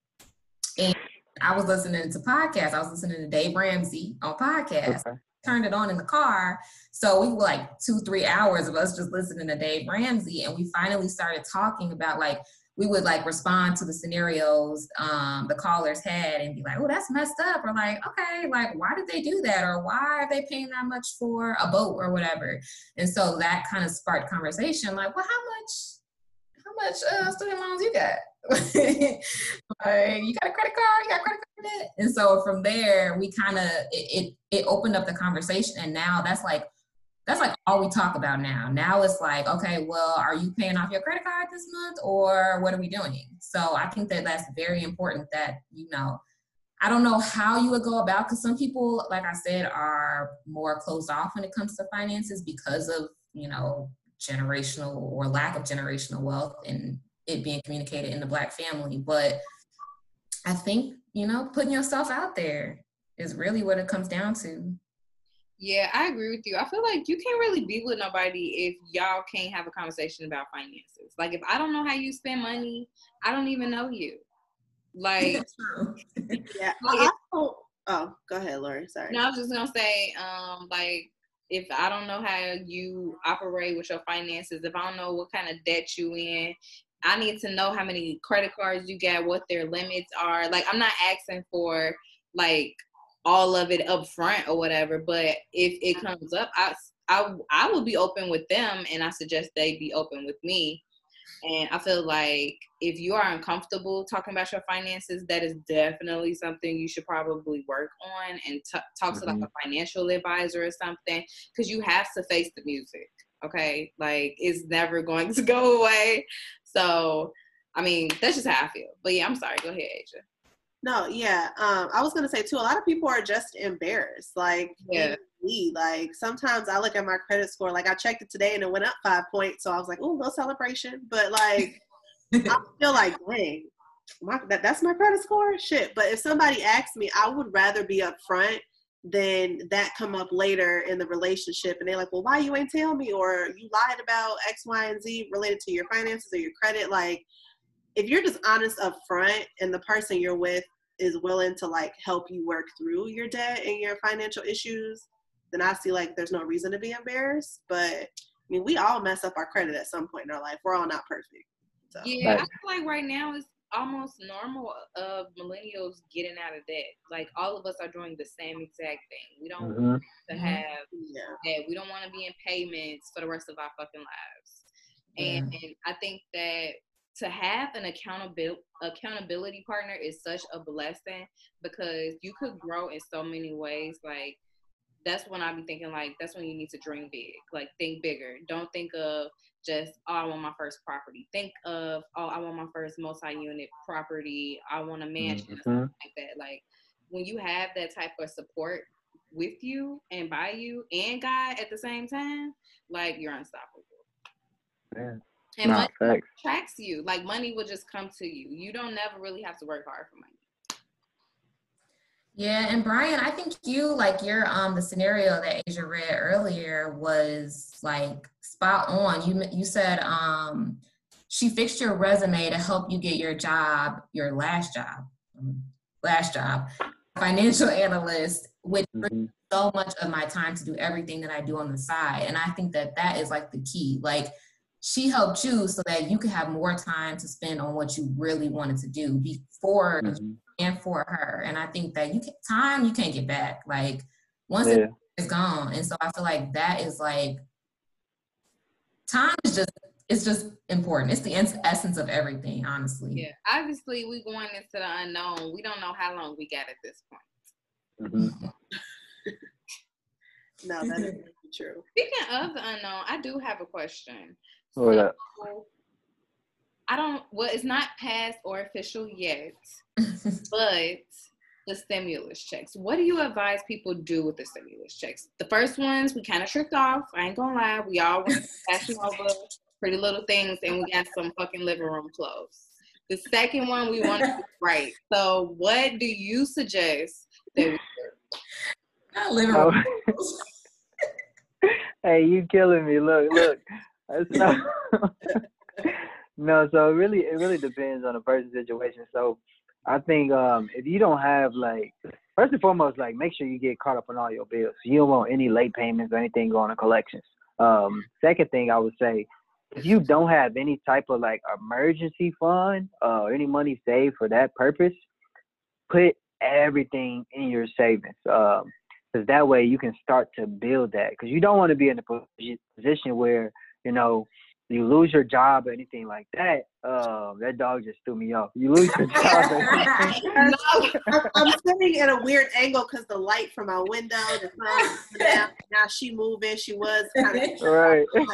and I was listening to podcasts. I was listening to Dave Ramsey on podcast. Okay turned it on in the car. So we were like two, three hours of us just listening to Dave Ramsey. And we finally started talking about like, we would like respond to the scenarios um, the callers had and be like, oh, that's messed up. Or like, okay, like, why did they do that? Or why are they paying that much for a boat or whatever? And so that kind of sparked conversation like, well, how much, how much uh, student loans you got? like, you got a credit card? You got credit card? And so from there, we kind of it, it it opened up the conversation, and now that's like that's like all we talk about now. Now it's like, okay, well, are you paying off your credit card this month, or what are we doing? So I think that that's very important. That you know. I don't know how you would go about because some people, like I said, are more closed off when it comes to finances because of you know generational or lack of generational wealth and it being communicated in the black family. But I think, you know, putting yourself out there is really what it comes down to. Yeah, I agree with you. I feel like you can't really be with nobody if y'all can't have a conversation about finances. Like if I don't know how you spend money, I don't even know you. Like yeah. Like oh, oh, go ahead, Lori. Sorry. No, I was just gonna say, um, like if I don't know how you operate with your finances, if I don't know what kind of debt you in, I need to know how many credit cards you got, what their limits are. Like I'm not asking for like all of it up front or whatever, but if it comes up, I I I will be open with them and I suggest they be open with me. And I feel like if you are uncomfortable talking about your finances, that is definitely something you should probably work on and t- talk to mm-hmm. like a financial advisor or something because you have to face the music. Okay. Like it's never going to go away. So, I mean, that's just how I feel. But yeah, I'm sorry. Go ahead, Asia. No, yeah. Um, I was gonna say too. A lot of people are just embarrassed. Like, yeah. Me, like sometimes I look at my credit score. Like I checked it today and it went up five points. So I was like, oh, no celebration. But like, I feel like, dang, my, that, that's my credit score. Shit. But if somebody asks me, I would rather be upfront than that come up later in the relationship and they're like, well, why you ain't tell me or you lied about X, Y, and Z related to your finances or your credit. Like, if you're just honest up front and the person you're with is willing to like help you work through your debt and your financial issues, then I see like there's no reason to be embarrassed. But I mean, we all mess up our credit at some point in our life. We're all not perfect. So. Yeah, I feel like right now it's almost normal of millennials getting out of debt. Like all of us are doing the same exact thing. We don't mm-hmm. want to mm-hmm. have yeah. debt. We don't want to be in payments for the rest of our fucking lives. And, and I think that to have an accountability accountability partner is such a blessing because you could grow in so many ways. Like that's when I be thinking like that's when you need to dream big. Like think bigger. Don't think of just oh I want my first property. Think of oh I want my first multi-unit property. I want a mansion mm-hmm. like that. Like when you have that type of support with you and by you and God at the same time, like you're unstoppable. Yeah. And nah, money attracts you. Like money will just come to you. You don't never really have to work hard for money. Yeah, and Brian, I think you like your um the scenario that Asia read earlier was like spot on. You you said um she fixed your resume to help you get your job, your last job, last job, financial analyst, which mm-hmm. so much of my time to do everything that I do on the side. And I think that that is like the key. Like she helped you so that you could have more time to spend on what you really wanted to do before mm-hmm. and for her. And I think that you can time you can't get back. Like once yeah. it's gone. And so I feel like that is like time is just it's just important. It's the essence of everything, honestly. Yeah. Obviously, we going into the unknown. We don't know how long we got at this point. Mm-hmm. no, that is true. Speaking of the unknown, I do have a question. What so, I don't. Well, it's not passed or official yet, but the stimulus checks. What do you advise people do with the stimulus checks? The first ones we kind of tricked off. I ain't gonna lie. We all went passing over pretty little things, and we got some fucking living room clothes. The second one we want to right. So, what do you suggest that we do? Not living room. Oh. hey, you killing me. Look, look. no, so it really it really depends on the person's situation. So I think um if you don't have like first and foremost, like make sure you get caught up on all your bills. You don't want any late payments or anything going to collections. Um, second thing I would say, if you don't have any type of like emergency fund uh, or any money saved for that purpose, put everything in your savings. Um, because that way you can start to build that. Because you don't want to be in a position where you know, you lose your job or anything like that, uh, that dog just threw me off. You lose your job. I'm sitting at a weird angle because the light from my window, the down. Now she moving. She was kind of right. now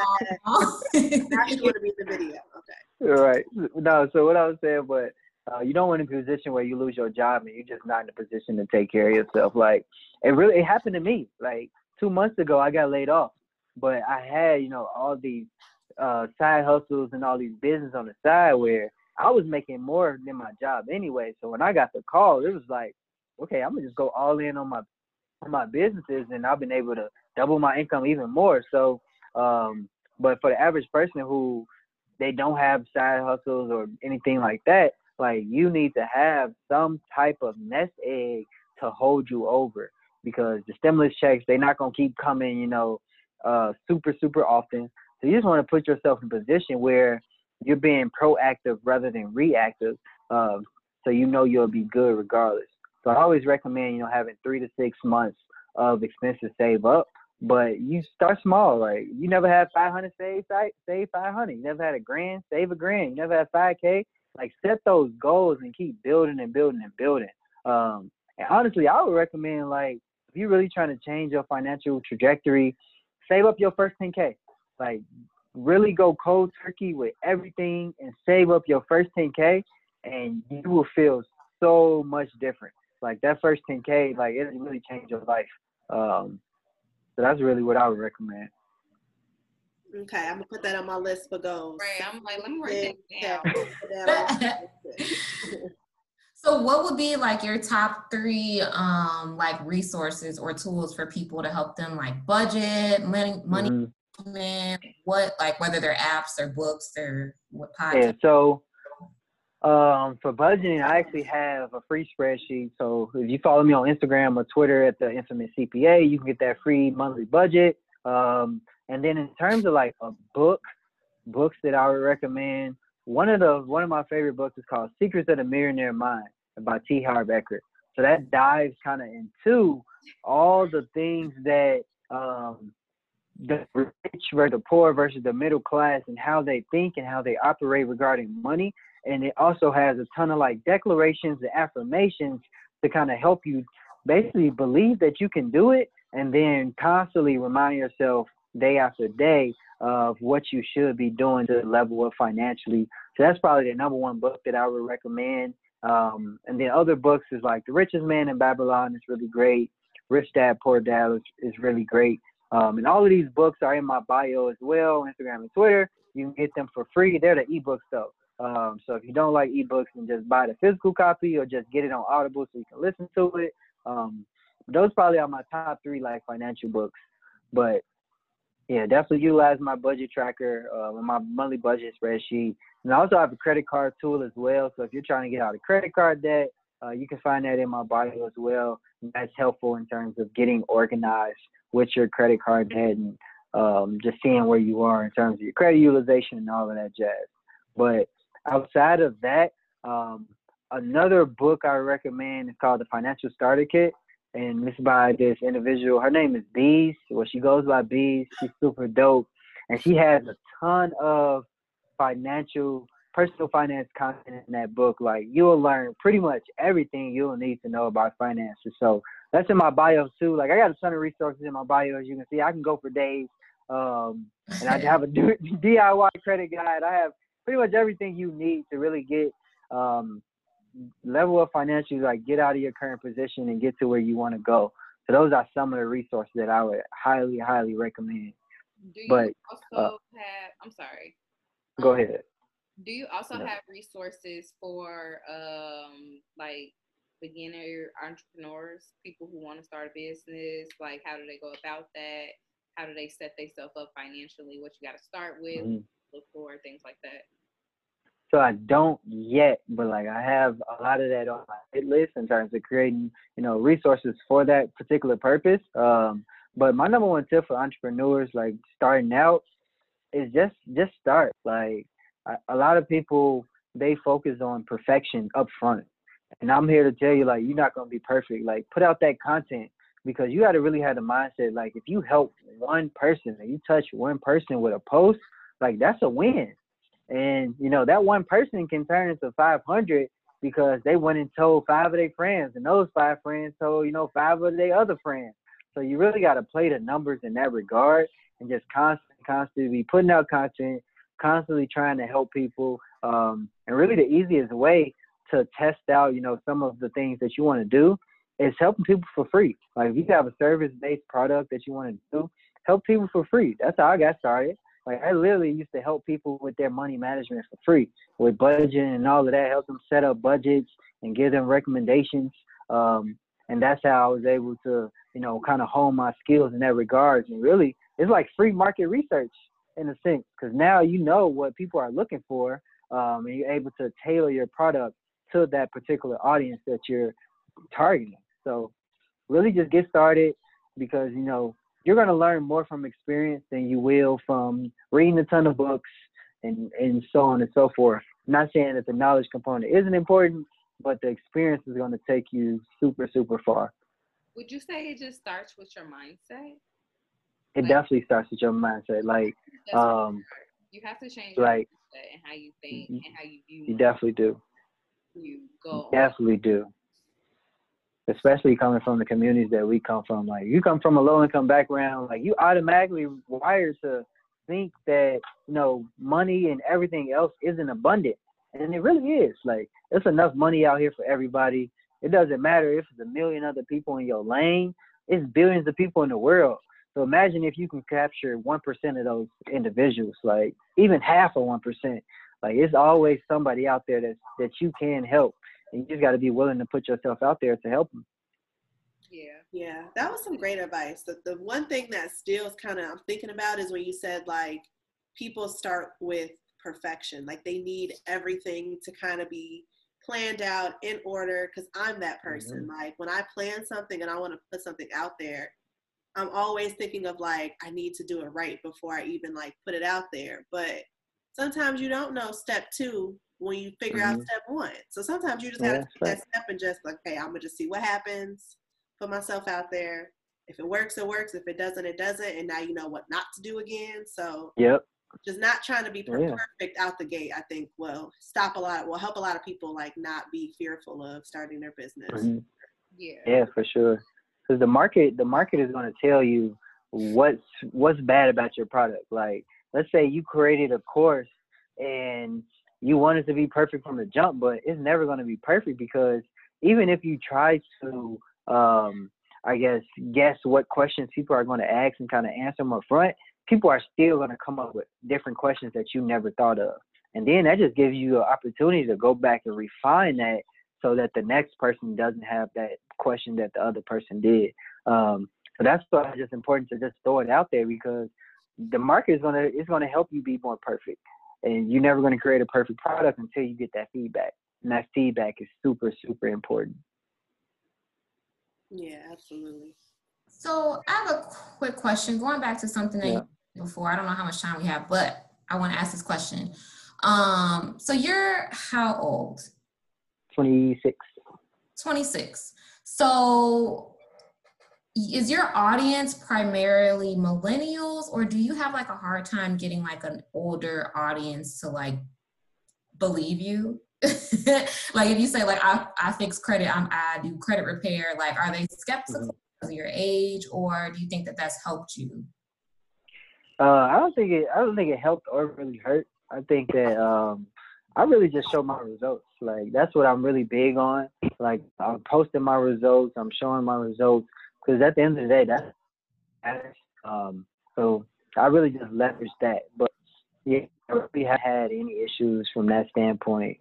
she want to be in the video. Okay. Right. No. So what I was saying, but uh, you don't want to be in a position where you lose your job and you're just not in a position to take care of yourself. Like it really, it happened to me. Like two months ago, I got laid off but I had, you know, all these uh, side hustles and all these business on the side where I was making more than my job anyway. So when I got the call, it was like, okay, I'm gonna just go all in on my on my businesses, and I've been able to double my income even more. So, um, but for the average person who they don't have side hustles or anything like that, like you need to have some type of nest egg to hold you over because the stimulus checks they're not gonna keep coming, you know, uh, super, super often. So you just want to put yourself in a position where you're being proactive rather than reactive. Um, so you know you'll be good regardless. So I always recommend, you know, having three to six months of expenses saved up but you start small. Like you never had 500 save, save 500. You never had a grand, save a grand. You never had 5K. Like set those goals and keep building and building and building. Um, and honestly, I would recommend like if you're really trying to change your financial trajectory, save up your first 10K. Like really go cold turkey with everything and save up your first 10K, and you will feel so much different. Like that first 10K, like it really changed your life. Um, so that's really what I would recommend. Okay, I'm gonna put that on my list for goals. Right, I'm like, let me write that down. so, what would be like your top three, um, like resources or tools for people to help them like budget, money, money, mm-hmm. what like whether they're apps or books or what podcasts? Yeah, so um, for budgeting, I actually have a free spreadsheet. So if you follow me on Instagram or Twitter at the infamous CPA, you can get that free monthly budget. Um, and then in terms of like a book, books that I would recommend, one of the one of my favorite books is called Secrets of the Millionaire Mind by T. Harv Eker. So that dives kind of into all the things that um, the rich versus the poor versus the middle class and how they think and how they operate regarding money and it also has a ton of like declarations and affirmations to kind of help you basically believe that you can do it and then constantly remind yourself day after day of what you should be doing to level up financially. So that's probably the number one book that I would recommend. Um, and then other books is like The Richest Man in Babylon is really great. Rich Dad Poor Dad is, is really great. Um, and all of these books are in my bio as well, Instagram and Twitter. You can get them for free. They're the ebooks though. Um, so if you don't like ebooks, then just buy the physical copy or just get it on Audible so you can listen to it. Um, those probably are my top three like financial books. But yeah, definitely utilize my budget tracker, uh, my monthly budget spreadsheet, and I also have a credit card tool as well. So if you're trying to get out of credit card debt, uh, you can find that in my bio as well. And that's helpful in terms of getting organized with your credit card debt and um, just seeing where you are in terms of your credit utilization and all of that jazz. But outside of that, um, another book I recommend is called The Financial Starter Kit. And it's by this individual. Her name is Bees. Well, she goes by Bees. She's super dope. And she has a ton of financial, personal finance content in that book. Like, you'll learn pretty much everything you'll need to know about finances. So that's in my bio, too. Like, I got a ton of resources in my bio. As you can see, I can go for days. Um, and I have a DIY credit guide. I have pretty much everything you need to really get um, level of financially, like get out of your current position and get to where you want to go. So those are some of the resources that I would highly, highly recommend. Do you but, also uh, have? I'm sorry. Go ahead. Do you also yeah. have resources for um, like beginner entrepreneurs, people who want to start a business? Like, how do they go about that? How do they set themselves up financially? What you got to start with? Mm-hmm. Look for things like that. So I don't yet, but like I have a lot of that on my hit list in terms of creating, you know, resources for that particular purpose. Um, but my number one tip for entrepreneurs, like starting out, is just just start. Like I, a lot of people, they focus on perfection up front, and I'm here to tell you, like you're not gonna be perfect. Like put out that content because you got to really have the mindset. Like if you help one person, and you touch one person with a post, like that's a win. And you know that one person can turn into 500 because they went and told five of their friends, and those five friends told you know five of their other friends. So you really got to play the numbers in that regard, and just constantly, constantly be putting out content, constantly trying to help people. Um, and really, the easiest way to test out, you know, some of the things that you want to do is helping people for free. Like if you have a service-based product that you want to do, help people for free. That's how I got started. Like I literally used to help people with their money management for free, with budgeting and all of that. Help them set up budgets and give them recommendations. Um, and that's how I was able to, you know, kind of hone my skills in that regards. And really, it's like free market research in a sense, because now you know what people are looking for, um, and you're able to tailor your product to that particular audience that you're targeting. So really, just get started because you know you're going to learn more from experience than you will from reading a ton of books and, and so on and so forth. I'm not saying that the knowledge component isn't important, but the experience is going to take you super, super far. Would you say it just starts with your mindset? it like, definitely starts with your mindset. Like, um, you have to change like and how you think and how you view. You definitely do. You go. You definitely do. Especially coming from the communities that we come from. Like you come from a low income background, like you automatically wired to think that you know money and everything else isn't abundant, and it really is. Like there's enough money out here for everybody. It doesn't matter if it's a million other people in your lane. It's billions of people in the world. So imagine if you can capture one percent of those individuals, like even half of one percent. Like it's always somebody out there that that you can help, and you just got to be willing to put yourself out there to help them. Yeah, yeah, that was some great advice. The the one thing that still is kind of I'm thinking about is when you said like people start with perfection, like they need everything to kind of be planned out in order because I'm that person. Mm-hmm. Like when I plan something and I want to put something out there, I'm always thinking of like I need to do it right before I even like put it out there. But sometimes you don't know step two when you figure mm-hmm. out step one. So sometimes you just gotta take that step and just like, hey, I'm gonna just see what happens, put myself out there. If it works, it works. If it doesn't, it doesn't. And now you know what not to do again. So yep. Just not trying to be per- yeah. perfect out the gate, I think will stop a lot. Will help a lot of people like not be fearful of starting their business. Mm-hmm. Yeah. Yeah, for sure because the market the market is going to tell you what's what's bad about your product. Like let's say you created a course and you want it to be perfect from the jump, but it's never going to be perfect because even if you try to um, I guess guess what questions people are going to ask and kind of answer them up front, people are still going to come up with different questions that you never thought of. And then that just gives you an opportunity to go back and refine that so that the next person doesn't have that question that the other person did. Um, so that's why it's just important to just throw it out there because the market is gonna is gonna help you be more perfect, and you're never gonna create a perfect product until you get that feedback, and that feedback is super super important. Yeah, absolutely. So I have a quick question. Going back to something that yeah. you before, I don't know how much time we have, but I want to ask this question. Um, so you're how old? 26. 26. So is your audience primarily millennials or do you have like a hard time getting like an older audience to like believe you? like if you say like I, I fix credit, I'm, I do credit repair, like are they skeptical mm-hmm. of your age or do you think that that's helped you? Uh, I don't think it. I don't think it helped or really hurt. I think that um, I really just show my results. Like that's what I'm really big on. Like I'm posting my results. I'm showing my results because at the end of the day, that's um. So I really just leverage that. But yeah, really have had any issues from that standpoint.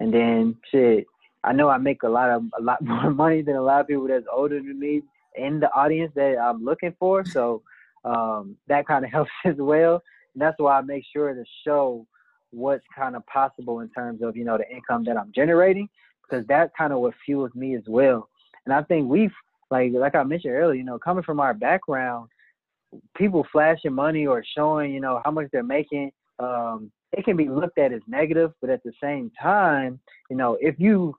And then shit, I know I make a lot of a lot more money than a lot of people that's older than me in the audience that I'm looking for. So um, that kind of helps as well. And that's why I make sure to show what's kind of possible in terms of you know the income that I'm generating because that's kind of what fuels me as well. And I think we've like like I mentioned earlier, you know, coming from our background, people flashing money or showing you know how much they're making, um, it can be looked at as negative, but at the same time, you know, if you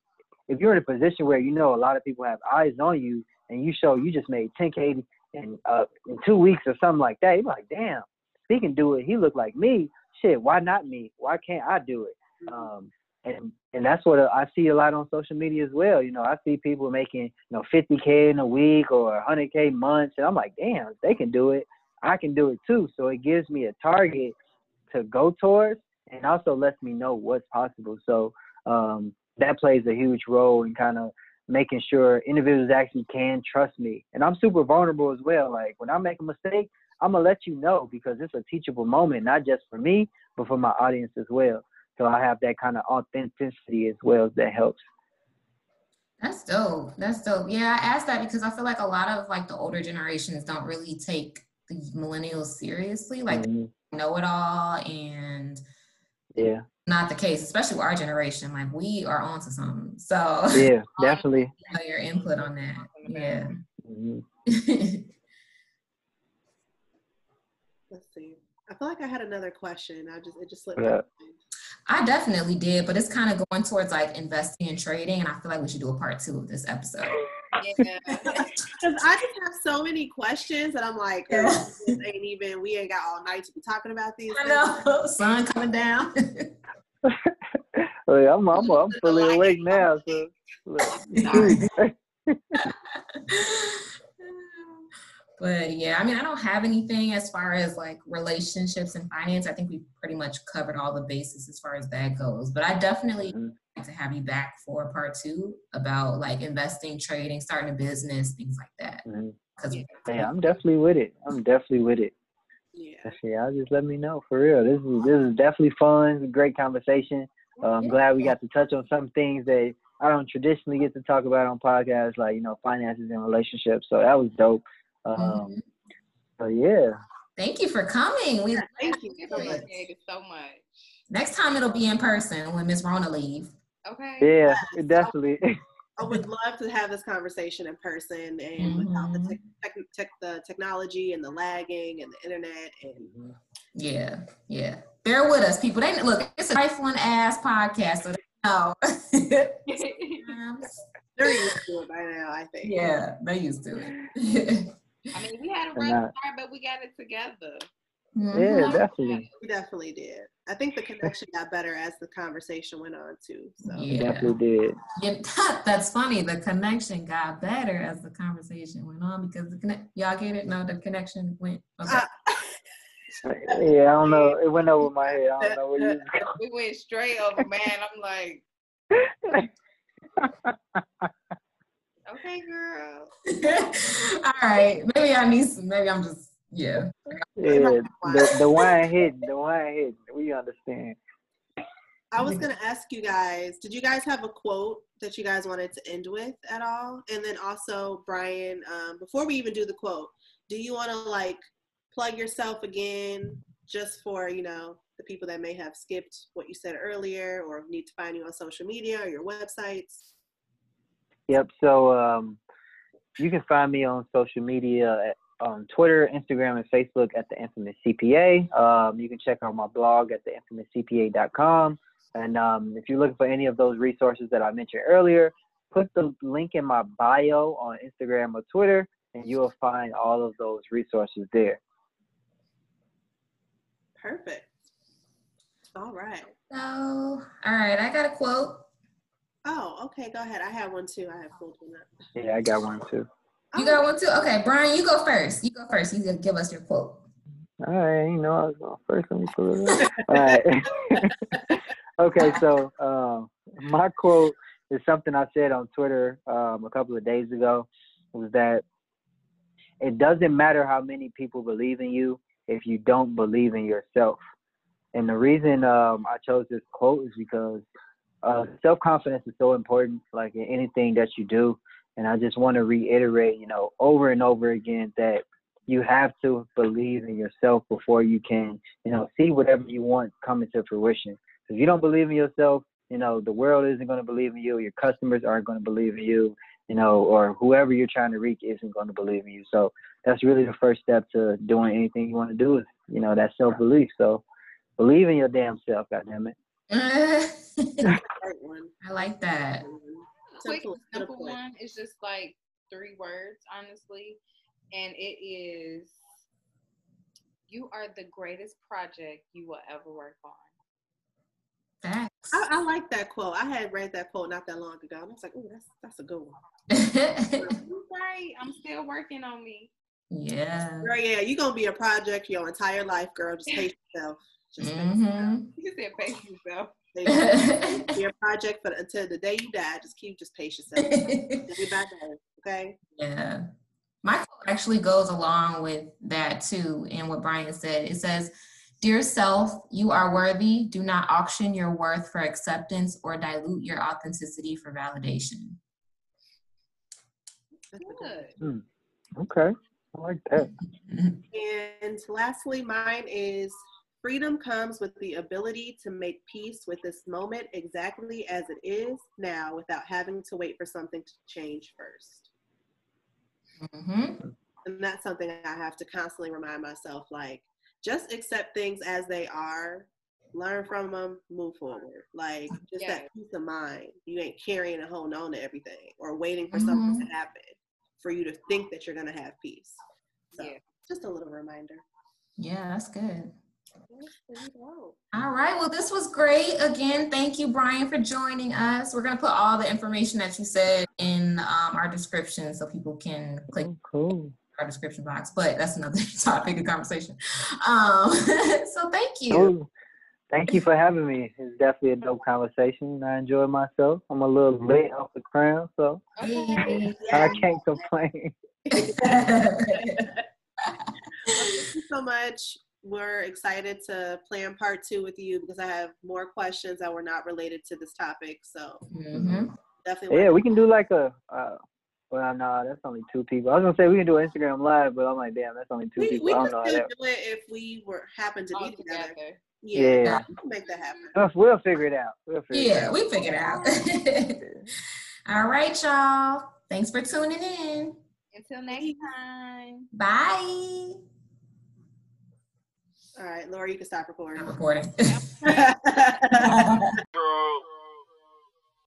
if you're in a position where you know a lot of people have eyes on you and you show you just made 10k in uh, in two weeks or something like that, you're like, damn, he can do it. He look like me shit, why not me? Why can't I do it? Um, and and that's what I see a lot on social media as well. You know, I see people making you know 50k in a week or 100k months, and I'm like, damn, if they can do it, I can do it too. So it gives me a target to go towards, and also lets me know what's possible. So um, that plays a huge role in kind of making sure individuals actually can trust me. And I'm super vulnerable as well. Like when I make a mistake, I'm gonna let you know because it's a teachable moment, not just for me, but for my audience as well. So I have that kind of authenticity as well that helps. That's dope. That's dope. Yeah, I asked that because I feel like a lot of like the older generations don't really take the millennials seriously. Like mm-hmm. know it all and yeah. Not the case, especially with our generation. Like we are on to something. So yeah, definitely. You know, your input on that. Yeah. Mm-hmm. Let's see. I feel like I had another question. I just it just slipped. Yeah. I definitely did, but it's kind of going towards like investing and trading, and I feel like we should do a part two of this episode. Yeah. Because I just have so many questions and I'm like, girl, this ain't even, we ain't got all night to be talking about these. I know. Sun coming down. Oh, yeah, I'm, I'm, I'm fully awake now. So, look. But yeah, I mean, I don't have anything as far as like relationships and finance. I think we pretty much covered all the bases as far as that goes. But I definitely Mhm. like to have you back for part two about like investing, trading, starting a business, things like that. Because yeah, I'm definitely with it. I'm definitely with it. Yeah. Yeah, just let me know for real. This is this is definitely fun. Great conversation. Uh, I'm glad we got to touch on some things that I don't traditionally get to talk about on podcasts, like you know finances and relationships. So that was dope. Um, Mhm. So yeah, thank you for coming. We Thank you so much. so much. next time it'll be in person when Miss Rona leave. Okay. yeah, it definitely. I would love to have this conversation in person and without the, tech, tech, tech, the technology and the lagging and the internet and Yeah, yeah. Bear with us, people. They look. It's a trifling ass podcast, so they know. they're used to it by now. I think. yeah, they used to it. I mean, we had a And rough start, but we got it together. Mm-hmm. yeah, definitely, We definitely did. I think the connection got better as the conversation went on too. So Yeah. definitely did. Yeah, that's funny. The connection got better as the conversation went on because the connect. Y'all get it? No, the connection went. Okay. Uh, Yeah, I don't know. It went over my head. I don't know where you. We went straight over, man. I'm like, going. okay, girl. All right. Maybe I need some. Maybe I'm just. Yeah. yeah, the the wine hit. The wine hit. We understand. I was gonna ask you guys, did you guys have a quote that you guys wanted to end with at all? And then also, Brian, um, before we even do the quote, do you want to like plug yourself again, just for you know the people that may have skipped what you said earlier, or need to find you on social media or your websites? Yep. So um, you can find me on social media at, on Twitter, Instagram, and Facebook at the Infamous CPA. Um, you can check out my blog at theinfamouscpa.com. And um, if you're looking for any of those resources that I mentioned earlier, put the link in my bio on Instagram or Twitter, and you will find all of those resources there. Perfect. All right. So, all right. I got a quote. Oh, okay. Go ahead. I have one too. I have pulled one up. Yeah, I got one too. You got one too. Okay, Brian, you go first. You go first. You gonna give us your quote. All right, you know I was going first. Let me pull it up. All right. okay, so um, my quote is something I said on Twitter um, a couple of days ago. Was that it doesn't matter how many people believe in you if you don't believe in yourself. And the reason um, I chose this quote is because uh, self confidence is so important, like in anything that you do. And I just want to reiterate, you know, over and over again that you have to believe in yourself before you can, you know, see whatever you want come into fruition. If you don't believe in yourself, you know, the world isn't going to believe in you. Your customers aren't going to believe in you, you know, or whoever you're trying to reach isn't going to believe in you. So that's really the first step to doing anything you want to do is, you know, that self belief. So believe in your damn self, goddammit. Great one. I like that. Quick, Simple, simple simple. one. It's just like three words, honestly, and it is: "You are the greatest project you will ever work on." Facts. I, I like that quote. I had read that quote not that long ago, and I was like, "Oh, that's that's a good one." You right. I'm still working on me. yeah. Girl, yeah, you're gonna be a project your entire life, girl. Just pace yourself. Just pace Mhm. You said pace yourself. yourself. Be a project for until the day you die. Just keep just pace yourself. Day by day, okay? yeah. My quote actually goes along with that too, and what Brian said. It says, Dear self, you are worthy. Do not auction your worth for acceptance or dilute your authenticity for validation. That's good Good. Okay. I like that. And lastly, mine is freedom comes with the ability to make peace with this moment exactly as it is now without having to wait for something to change first. hmm And that's something I have to constantly remind myself like, just accept things as they are, learn from them, move forward. Like, just that peace of mind. You ain't carrying and holding on to everything or waiting for something to happen. for you to think that you're gonna have peace. So Yeah. just a little reminder. Yeah, that's good. All right. Well, this was great. Again, thank you, Brian, for joining us. We're going to put all the information that you said in um, our description so people can click Oh, cool. our description box. But that's another topic of conversation. Um, so thank you. Oh, thank you for having me. It's definitely a dope conversation. I enjoyed myself. I'm a little late off the crown, so Yay. I can't complain. Thank you so much. We're excited to plan part two with you because I have more questions that were not related to this topic. So Mhm. definitely. Yeah, we can do like a. Uh, well, no, that's only two people. I was gonna say we can do Instagram live, but I'm like, damn, that's only two we, people. we I could don't know still that. do it if we were happen to All be together. together. Yeah, Yeah. we can make that happen. We'll, we'll figure it out. We'll figure it Yeah, out. we figured out. all right, y'all. Thanks for tuning in. Until next time. Bye. All right, Laura, you can stop recording. I'm recording.